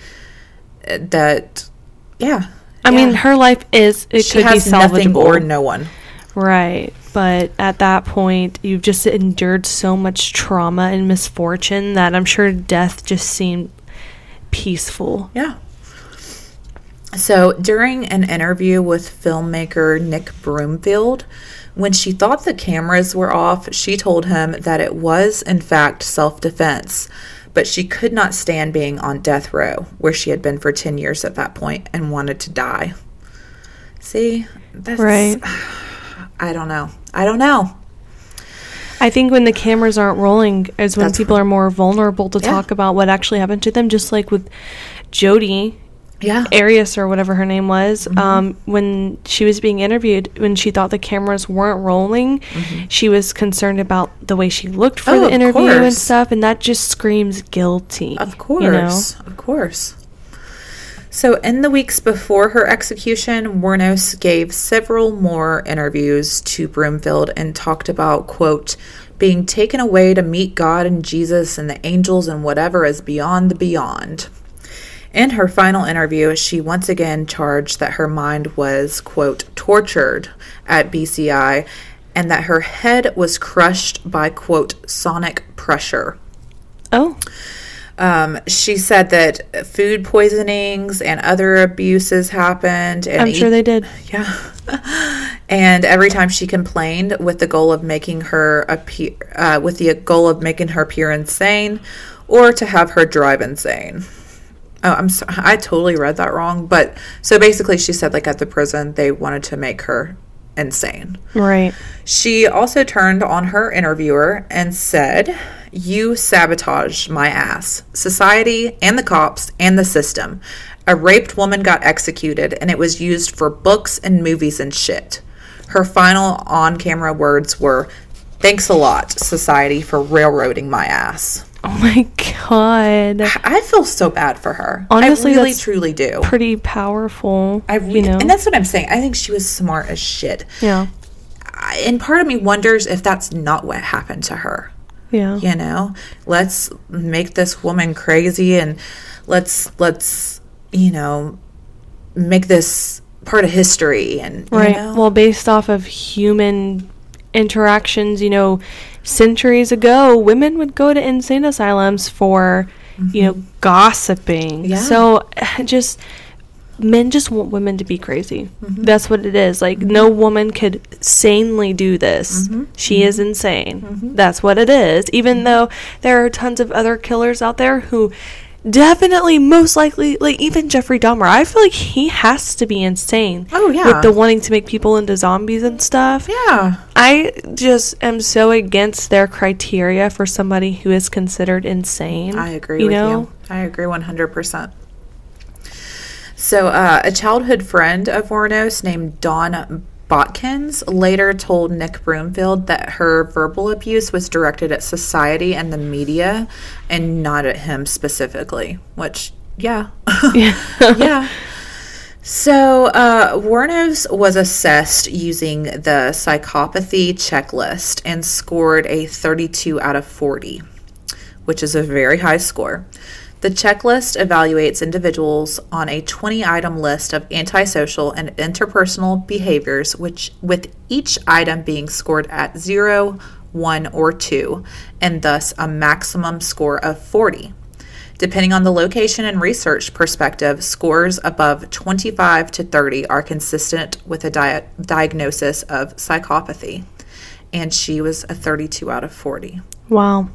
uh, that, yeah. I mean, her life is, it she could be salvageable. or no one. Right. But at that point, you've just endured so much trauma and misfortune that I'm sure death just seemed peaceful. Yeah. So during an interview with filmmaker Nick Broomfield, when she thought the cameras were off, she told him that it was, in fact, self defense, but she could not stand being on death row, where she had been for 10 years at that point and wanted to die. See? That's, Right. I don't know. I don't know. I think when the cameras aren't rolling is when That's- people are more vulnerable to Yeah. talk about what actually happened to them, just like with Jodi. Yeah. Arias or whatever her name was, Mm-hmm. um, when she was being interviewed, when she thought the cameras weren't rolling, she was concerned about the way she looked for Mm-hmm. Oh, the interview and stuff, and that just screams guilty. Of course. you know? Of course. So, in the weeks before her execution, Wuornos gave several more interviews to Broomfield and talked about, quote, being taken away to meet God and Jesus and the angels and whatever is beyond the beyond. In her final interview, she once again charged that her mind was, quote, tortured at BCI and that her head was crushed by, quote, sonic pressure. Oh, Um, she said that food poisonings and other abuses happened. And I'm sure e- they did. yeah. and every time she complained, with the goal of making her appear, uh, with the goal of making her appear insane, or to have her drive insane. Oh, I'm sorry. I totally read that wrong. But so basically, she said like at the prison they wanted to make her insane. Right. She also turned on her interviewer and said, You sabotaged my ass, society, and the cops, and the system. A raped woman got executed, and it was used for books and movies and shit. Her final on camera words were, Thanks a lot, society, for railroading my ass. Oh my god. I feel so bad for her. Honestly, I really, truly do. Pretty powerful. I re- you know. and that's what I'm saying. I think she was smart as shit. yeah. I- And part of me wonders if that's not what happened to her. Yeah. you know let's make this woman crazy and let's let's you know make this part of history and you Right. know? Well, based off of human interactions, you know, centuries ago, women would go to insane asylums for, you know, gossiping. Mm-hmm. Yeah. So just men just want women to be crazy. Mm-hmm. That's what it is. Like no woman could sanely do this. Mm-hmm. She is insane. That's what it is. Even though there are tons of other killers out there who definitely most likely like even Jeffrey Dahmer. I feel like he has to be insane. Oh, yeah. With the wanting to make people into zombies and stuff. yeah I just am so against their criteria for somebody who is considered insane. i agree you with know? you i agree 100% so uh, a childhood friend of Wuornos named dawn Botkins later told Nick Broomfield that her verbal abuse was directed at society and the media and not at him specifically, which, yeah. yeah. So, uh, Wuornos was assessed using the psychopathy checklist and scored a 32 out of 40, which is a very high score. The checklist evaluates individuals on a 20 item list of antisocial and interpersonal behaviors, which with each item being scored at 0, 1, or 2, and thus a maximum score of 40. Depending on the location and research perspective, scores above 25 to 30 are consistent with a dia- diagnosis of psychopathy. And she was a 32 out of 40. Wow.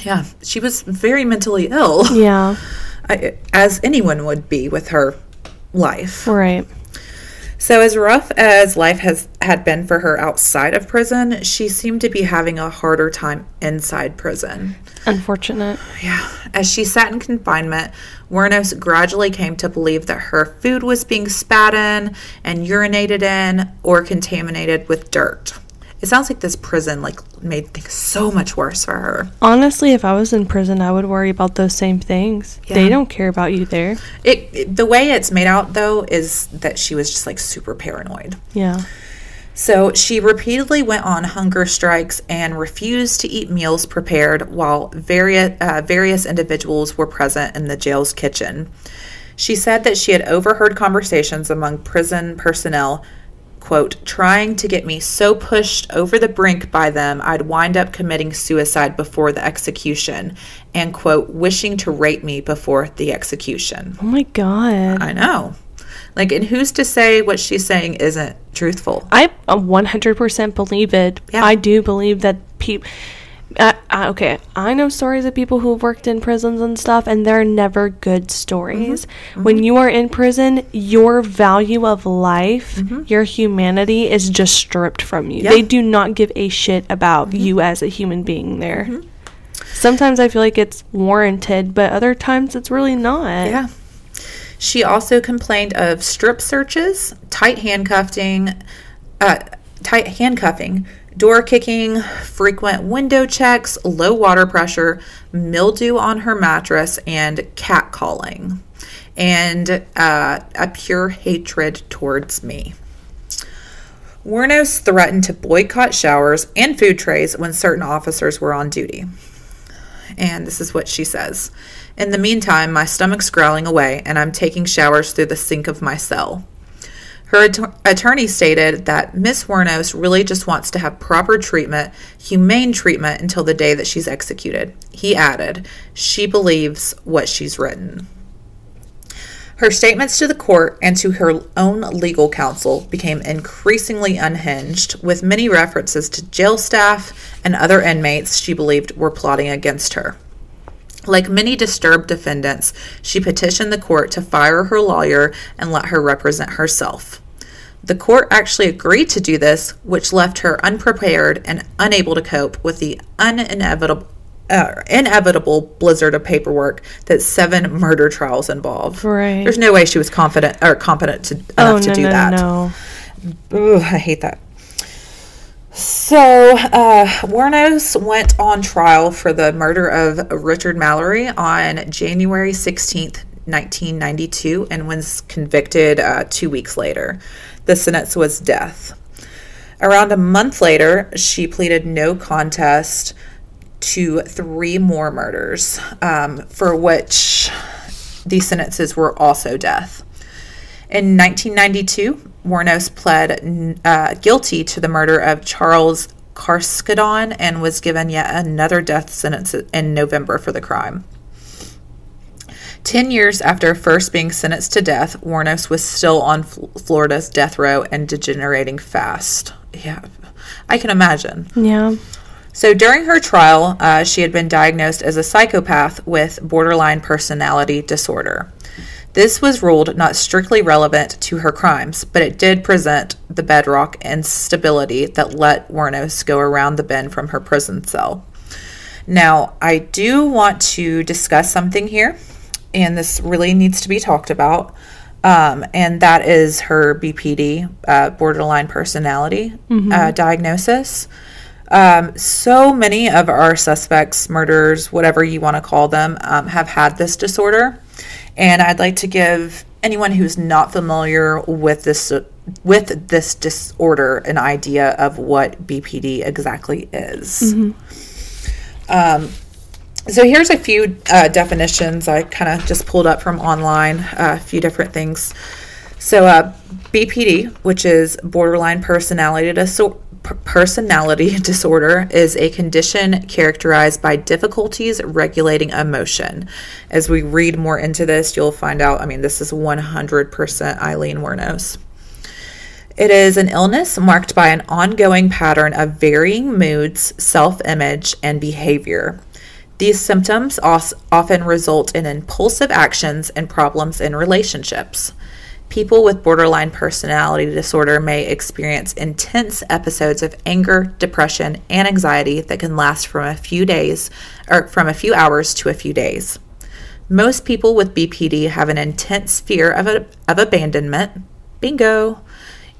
Yeah, she was very mentally ill, Yeah. I, as anyone would be with her life. Right. So, as rough as life has had been for her outside of prison, she seemed to be having a harder time inside prison. Unfortunate. Yeah. As she sat in confinement, Wuornos gradually came to believe that her food was being spat in and urinated in or contaminated with dirt. It sounds like this prison like made things so much worse for her. Honestly, if I was in prison, I would worry about those same things. They don't care about you there. It, it- the way it's made out though is that she was just like super paranoid. Yeah. So she repeatedly went on hunger strikes and refused to eat meals prepared while various, uh, various individuals were present in the jail's kitchen. She said that she had overheard conversations among prison personnel, quote, trying to get me so pushed over the brink by them I'd wind up committing suicide before the execution, and, quote, wishing to rape me before the execution. Oh my god. I know. Like, and who's to say what she's saying isn't truthful? I uh, 100% believe it. Yeah. I do believe that people. Uh, uh, okay, I know stories of people who've worked in prisons and stuff, and they're never good stories. When you are in prison, your value of life, your humanity is just stripped from you. Yeah. They do not give a shit about you as a human being there. Sometimes I feel like it's warranted, but other times it's really not. Yeah. She also complained of strip searches, tight handcuffing, uh, tight handcuffing, door kicking, frequent window checks, low water pressure, mildew on her mattress, and catcalling, and uh, a pure hatred towards me. Wuornos threatened to boycott showers and food trays when certain officers were on duty. And this is what she says. In the meantime, my stomach's growling away, and I'm taking showers through the sink of my cell. Her att- attorney stated that Miss Wuornos really just wants to have proper treatment, humane treatment, until the day that she's executed. He added, She believes what she's written. Her statements to the court and to her own legal counsel became increasingly unhinged, with many references to jail staff and other inmates she believed were plotting against her. Like many disturbed defendants, she petitioned the court to fire her lawyer and let her represent herself. The court actually agreed to do this, which left her unprepared and unable to cope with the uninevitable uh, inevitable blizzard of paperwork that seven murder trials involve. Right. There's no way she was confident or competent to, enough Oh to no do no that. no. Ugh, I hate that. So, uh, Wuornos went on trial for the murder of Richard Mallory on January 16th, 1992, and was convicted uh, two weeks later. The sentence was death. Around a month later, she pleaded no contest to three more murders, um, for which these sentences were also death. In 1992, Wuornos pled uh, guilty to the murder of Charles Carskaddon and was given yet another death sentence in November for the crime. Ten years after first being sentenced to death, Wuornos was still on Fl- Florida's death row and degenerating fast. Yeah, I can imagine. Yeah. So during her trial, uh, she had been diagnosed as a psychopath with borderline personality disorder. This was ruled not strictly relevant to her crimes, but it did present the bedrock instability that let Wuornos go around the bend from her prison cell. Now, I do want to discuss something here, and this really needs to be talked about, um, and that is her BPD, uh, borderline personality uh, diagnosis. Um, so many of our suspects, murderers, whatever you want to call them, um, have had this disorder. And I'd like to give anyone who's not familiar with this with this disorder an idea of what BPD exactly is. Um, so here's a few uh, definitions I kind of just pulled up from online, uh, a few different things. So uh, BPD, which is borderline personality disorder personality disorder is a condition characterized by difficulties regulating emotion. As we read more into this, you'll find out, I mean, this is 100% Aileen Wuornos. It is an illness marked by an ongoing pattern of varying moods, self image, and behavior. These symptoms often result in impulsive actions and problems in relationships. People with borderline personality disorder may experience intense episodes of anger, depression, and anxiety that can last from a few days or from a few hours to a few days. Most people with BPD have an intense fear of, a, of abandonment, bingo,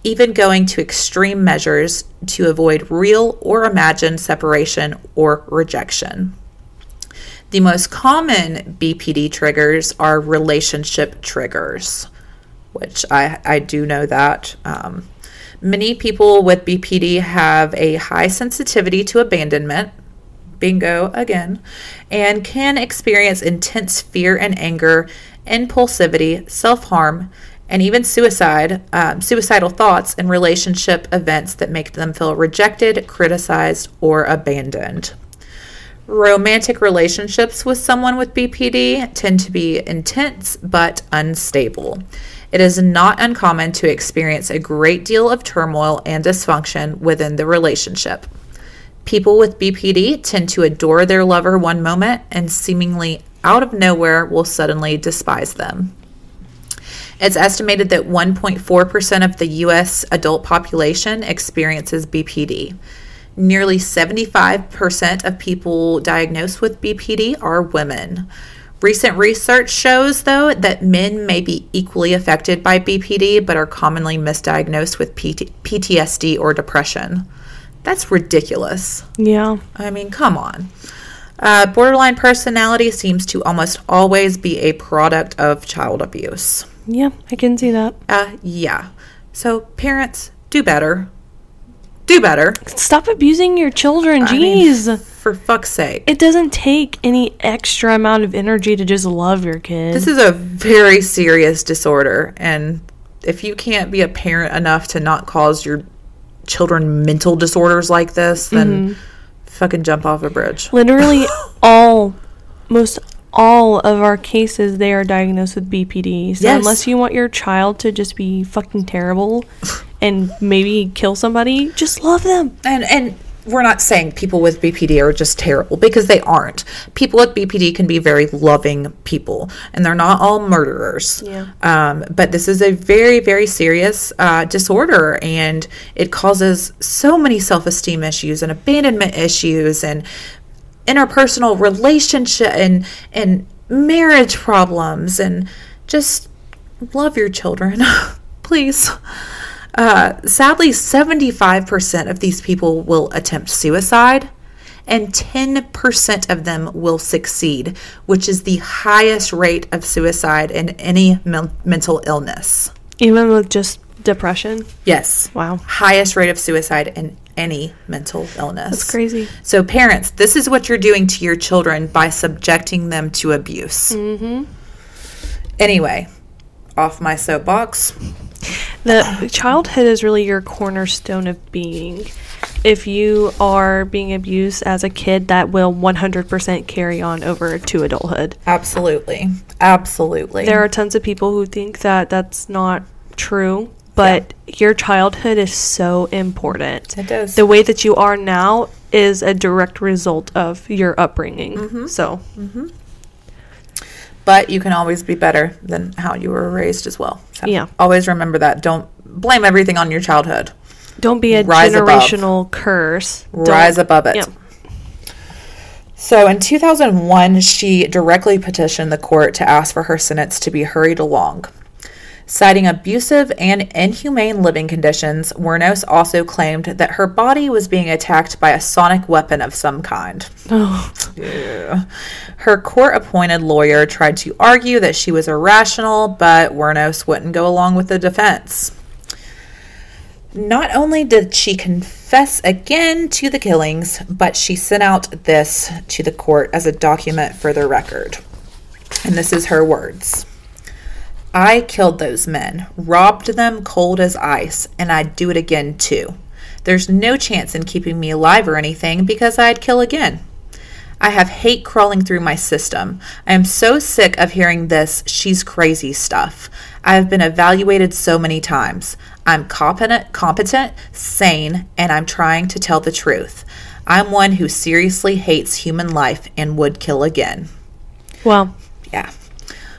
even going to extreme measures to avoid real or imagined separation or rejection. The most common BPD triggers are relationship triggers which I, I do know that. Um, many people with BPD have a high sensitivity to abandonment, bingo again, and can experience intense fear and anger, impulsivity, self harm, and even suicide, um, suicidal thoughts and relationship events that make them feel rejected, criticized, or abandoned. Romantic relationships with someone with BPD tend to be intense but unstable. It is not uncommon to experience a great deal of turmoil and dysfunction within the relationship. People with BPD tend to adore their lover one moment and seemingly out of nowhere will suddenly despise them. It's estimated that 1.4% of the US adult population experiences BPD. Nearly 75% of people diagnosed with BPD are women. Recent research shows, though, that men may be equally affected by BPD but are commonly misdiagnosed with PT- PTSD or depression. That's ridiculous. Yeah. I mean, come on. Uh, borderline personality seems to almost always be a product of child abuse. Yeah, I can see that. Uh, yeah. So, parents, do better. Do better. Stop abusing your children. I mean, Jeez. for fuck's sake. it doesn't take any extra amount of energy to just love your kid. This is a very serious disorder, and if you can't be a parent enough to not cause your children mental disorders like this, then mm-hmm. fucking jump off a bridge. Literally all, most all of our cases, they are diagnosed with BPD. So Yes. unless you want your child to just be fucking terrible and maybe kill somebody, just love them. And and we're not saying people with BPD are just terrible because they aren't. People with BPD can be very loving people, and they're not all murderers. Yeah. Um, but this is a very very serious uh, disorder, and it causes so many self esteem issues and abandonment issues and interpersonal relationship and and marriage problems and just love your children please uh, sadly 75% of these people will attempt suicide and 10% of them will succeed which is the highest rate of suicide in any men- mental illness Even with just depression. yes Wow. highest rate of suicide in any mental illness That's crazy. so, parents, this is what you're doing to your children by subjecting them to abuse. Mm-hmm. Anyway, off my soapbox. The childhood is really your cornerstone of being. If you are being abused as a kid, that will 100% carry on over to adulthood. Absolutely. Absolutely. There are tons of people who think that that's not true, but your childhood is so important. It does. The way that you are now is a direct result of your upbringing. Mm-hmm. So, but you can always be better than how you were raised as well. So Yeah. Always remember that. Don't blame everything on your childhood. don't be a Rise above. generational curse. Don't- Rise above it. Yeah. So in 2001, she directly petitioned the court to ask for her sentence to be hurried along. Citing abusive and inhumane living conditions, Wuornos also claimed that her body was being attacked by a sonic weapon of some kind. Oh, Yeah. Her court appointed lawyer tried to argue that she was irrational, but Wuornos wouldn't go along with the defense. Not only did she confess again to the killings, but she sent out this to the court as a document for the record. And this is her words I killed those men, robbed them cold as ice, and I'd do it again too. There's no chance in keeping me alive or anything because I'd kill again. I have hate crawling through my system. I am so sick of hearing this she's crazy stuff. I have been evaluated so many times. I'm competent, competent, sane, and I'm trying to tell the truth. I'm one who seriously hates human life and would kill again. well, Yeah.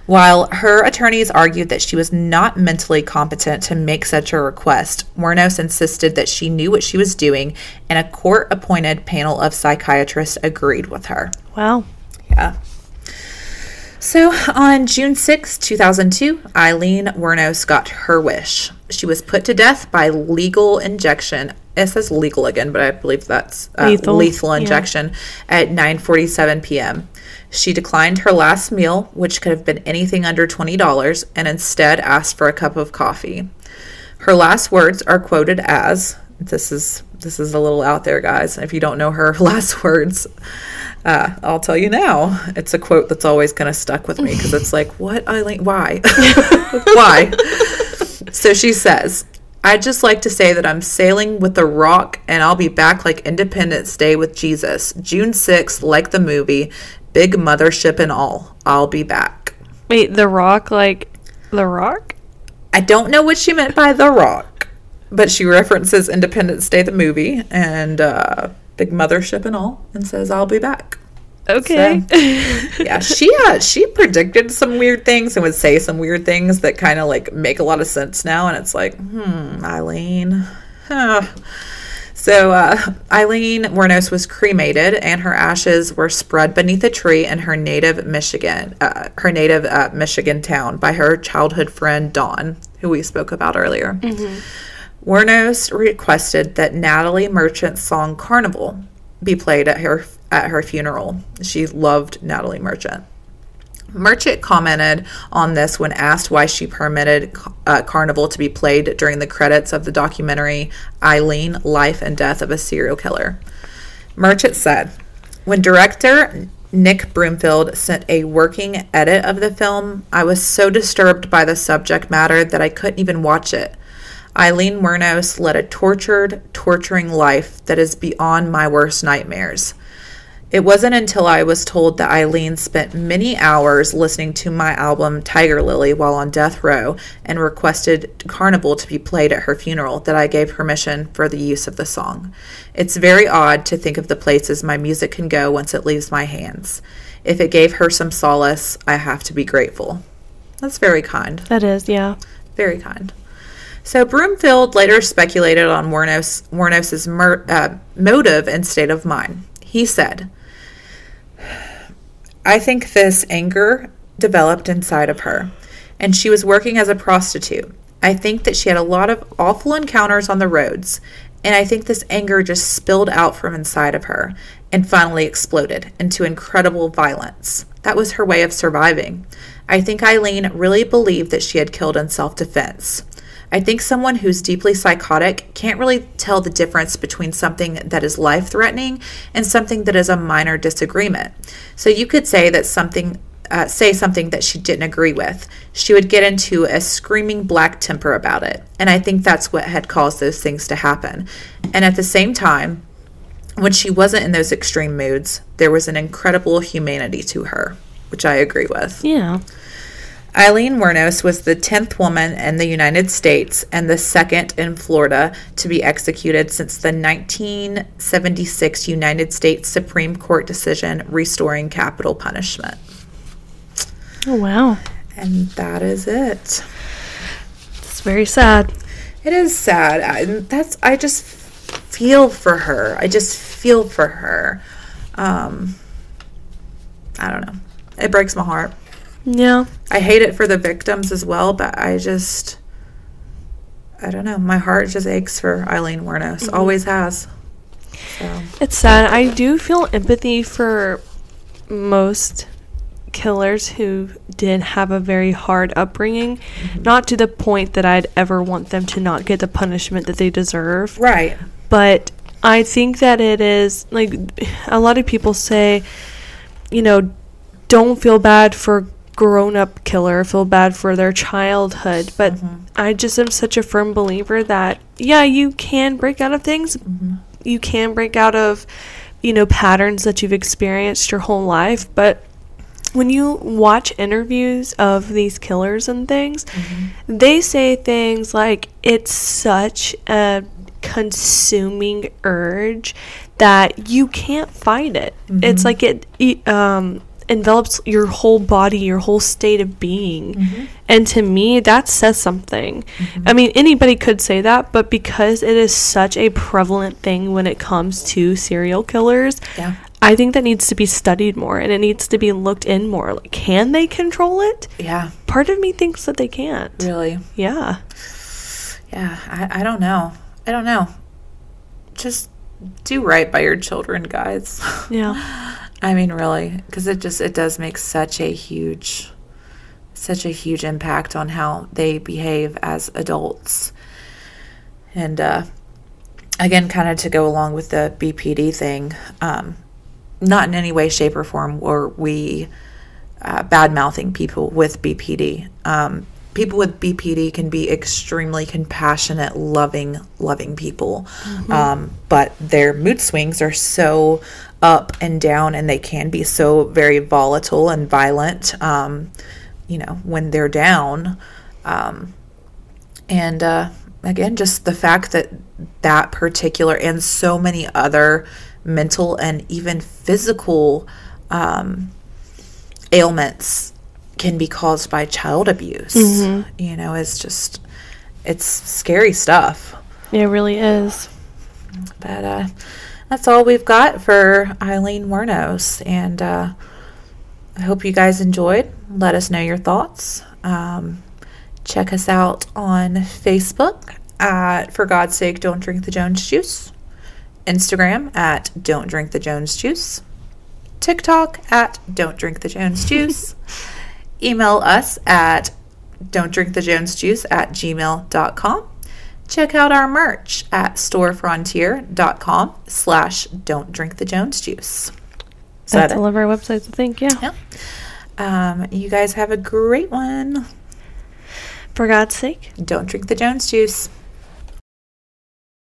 While her attorneys argued that she was not mentally competent to make such a request, Wuornos insisted that she knew what she was doing, and a court appointed panel of psychiatrists agreed with her. wow. Yeah. So on June 6, 2002, Aileen Wuornos got her wish. She was put to death by legal injection. It says legal again, but I believe that's uh, Lethal, lethal, yeah. injection at 9:47 p.m. She declined her last meal, which could have been anything under $20, and instead asked for a cup of coffee. Her last words are quoted as this is this is a little out there, guys. If you don't know her last words, uh, I'll tell you now. It's a quote that's always kind of stuck with me because it's like, what? Why? Why? So she says, I'd just like to say that I'm sailing with the rock and I'll be back like Independence Day with Jesus. June 6th, like the movie, big mothership and all. I'll be back. Wait, The Rock, like The Rock? I don't know what she meant by the rock, but she references Independence Day, the movie, and uh, big mothership and all, and says, I'll be back. Okay. yeah, she uh, she predicted some weird things and would say some weird things that kind of like make a lot of sense now, and it's like, hmm, Aileen. Huh. So uh, Aileen Wuornos was cremated, and her ashes were spread beneath a tree in her native Michigan, uh, her native uh, Michigan town, by her childhood friend Dawn, who we spoke about earlier. Wuornos requested that Natalie Merchant's song "Carnival" be played at her at her funeral. She loved Natalie Merchant. Merchant commented on this when asked why she permitted uh, Carnival to be played during the credits of the documentary Aileen Life and Death of a Serial Killer. Merchant said, When director Nick Broomfield sent a working edit of the film, I was so disturbed by the subject matter that I couldn't even watch it. Aileen Wuornos led a tortured, torturing life that is beyond my worst nightmares. It wasn't until I was told that Aileen spent many hours listening to my album Tiger Lily while on death row and requested Carnival to be played at her funeral that I gave permission for the use of the song. It's very odd to think of the places my music can go once it leaves my hands. If it gave her some solace, I have to be grateful. That's very kind. That is, yeah. Very kind. So Broomfield later speculated on Wuornos, Wuornos's mur- uh, motive and state of mind. He said, I think this anger developed inside of her, and she was working as a prostitute. I think that she had a lot of awful encounters on the roads, and I think this anger just spilled out from inside of her and finally exploded into incredible violence. That was her way of surviving. I think Aileen really believed that she had killed in self defense. I think someone who's deeply psychotic can't really tell the difference between something that is life threatening and something that is a minor disagreement. So you could say that something. Uh, say something that she didn't agree with, she would get into a screaming black temper about it. And I think that's what had caused those things to happen. And at the same time, when she wasn't in those extreme moods, there was an incredible humanity to her, which I agree with. Yeah. Aileen Wuornos was the 10th woman in the United States and the second in Florida to be executed since the 1976 United States Supreme Court decision restoring capital punishment. Oh, wow. And that is it. It's very sad. It is sad. I, that's I just feel for her. I just feel for her. Um, I don't know. It breaks my heart. Yeah. I hate it for the victims as well, but I just, I don't know. My heart just aches for Aileen Wuornos. Mm-hmm. Always has. So It's sad. I do feel empathy for most killers who did have a very hard upbringing, mm-hmm. not to the point that I'd ever want them to not get the punishment that they deserve. right, But I think that it is like a lot of people say, you know, don't feel bad for grown up killer, feel bad for their childhood. But mm-hmm. I just am such a firm believer that yeah, you can break out of things. Mm-hmm. You can break out of, you know, patterns that you've experienced your whole life, but when you watch interviews of these killers and things, mm-hmm. they say things like it's such a consuming urge that you can't fight it. It's like it, it um, envelops your whole body, your whole state of being. Mm-hmm. And to me, that says something. Mm-hmm. I mean, anybody could say that, but because it is such a prevalent thing when it comes to serial killers, yeah, I think that needs to be studied more and it needs to be looked in more. Like, can they control it? yeah, Part of me thinks that they can't. really, Yeah. yeah. I, I don't know. I don't know. Just do right by your children, guys. Yeah. I mean, really, because it just it does make such a huge, such a huge impact on how they behave as adults. And uh, again, kind of to go along with the BPD thing, um, not in any way, shape, or form were we uh, bad mouthing people with BPD. Um, people with BPD can be extremely compassionate, loving, loving people, um, but their mood swings are so up and down, and they can be so very volatile and violent. Um, you know, when they're down, um, and uh, again, just the fact that that particular and so many other mental and even physical um, ailments can be caused by child abuse. You know, it's just, it's scary stuff. It really is. But uh, that's all we've got for Aileen Wuornos. And uh, I hope you guys enjoyed. Let us know your thoughts. Um, check us out on Facebook at For God's Sake, Don't Drink the Jones Juice. Instagram at Don't Drink the Jones Juice. TikTok at Don't Drink the Jones Juice. Email us at Don't Drink the Jones Juice at gmail.com. Check out our merch at storefrontier.com slash Don't Drink the Jones Juice. Is That's that all of our websites, I think. Yeah. Yeah. Um, you guys have a great one. For God's sake. Don't drink the Jones juice.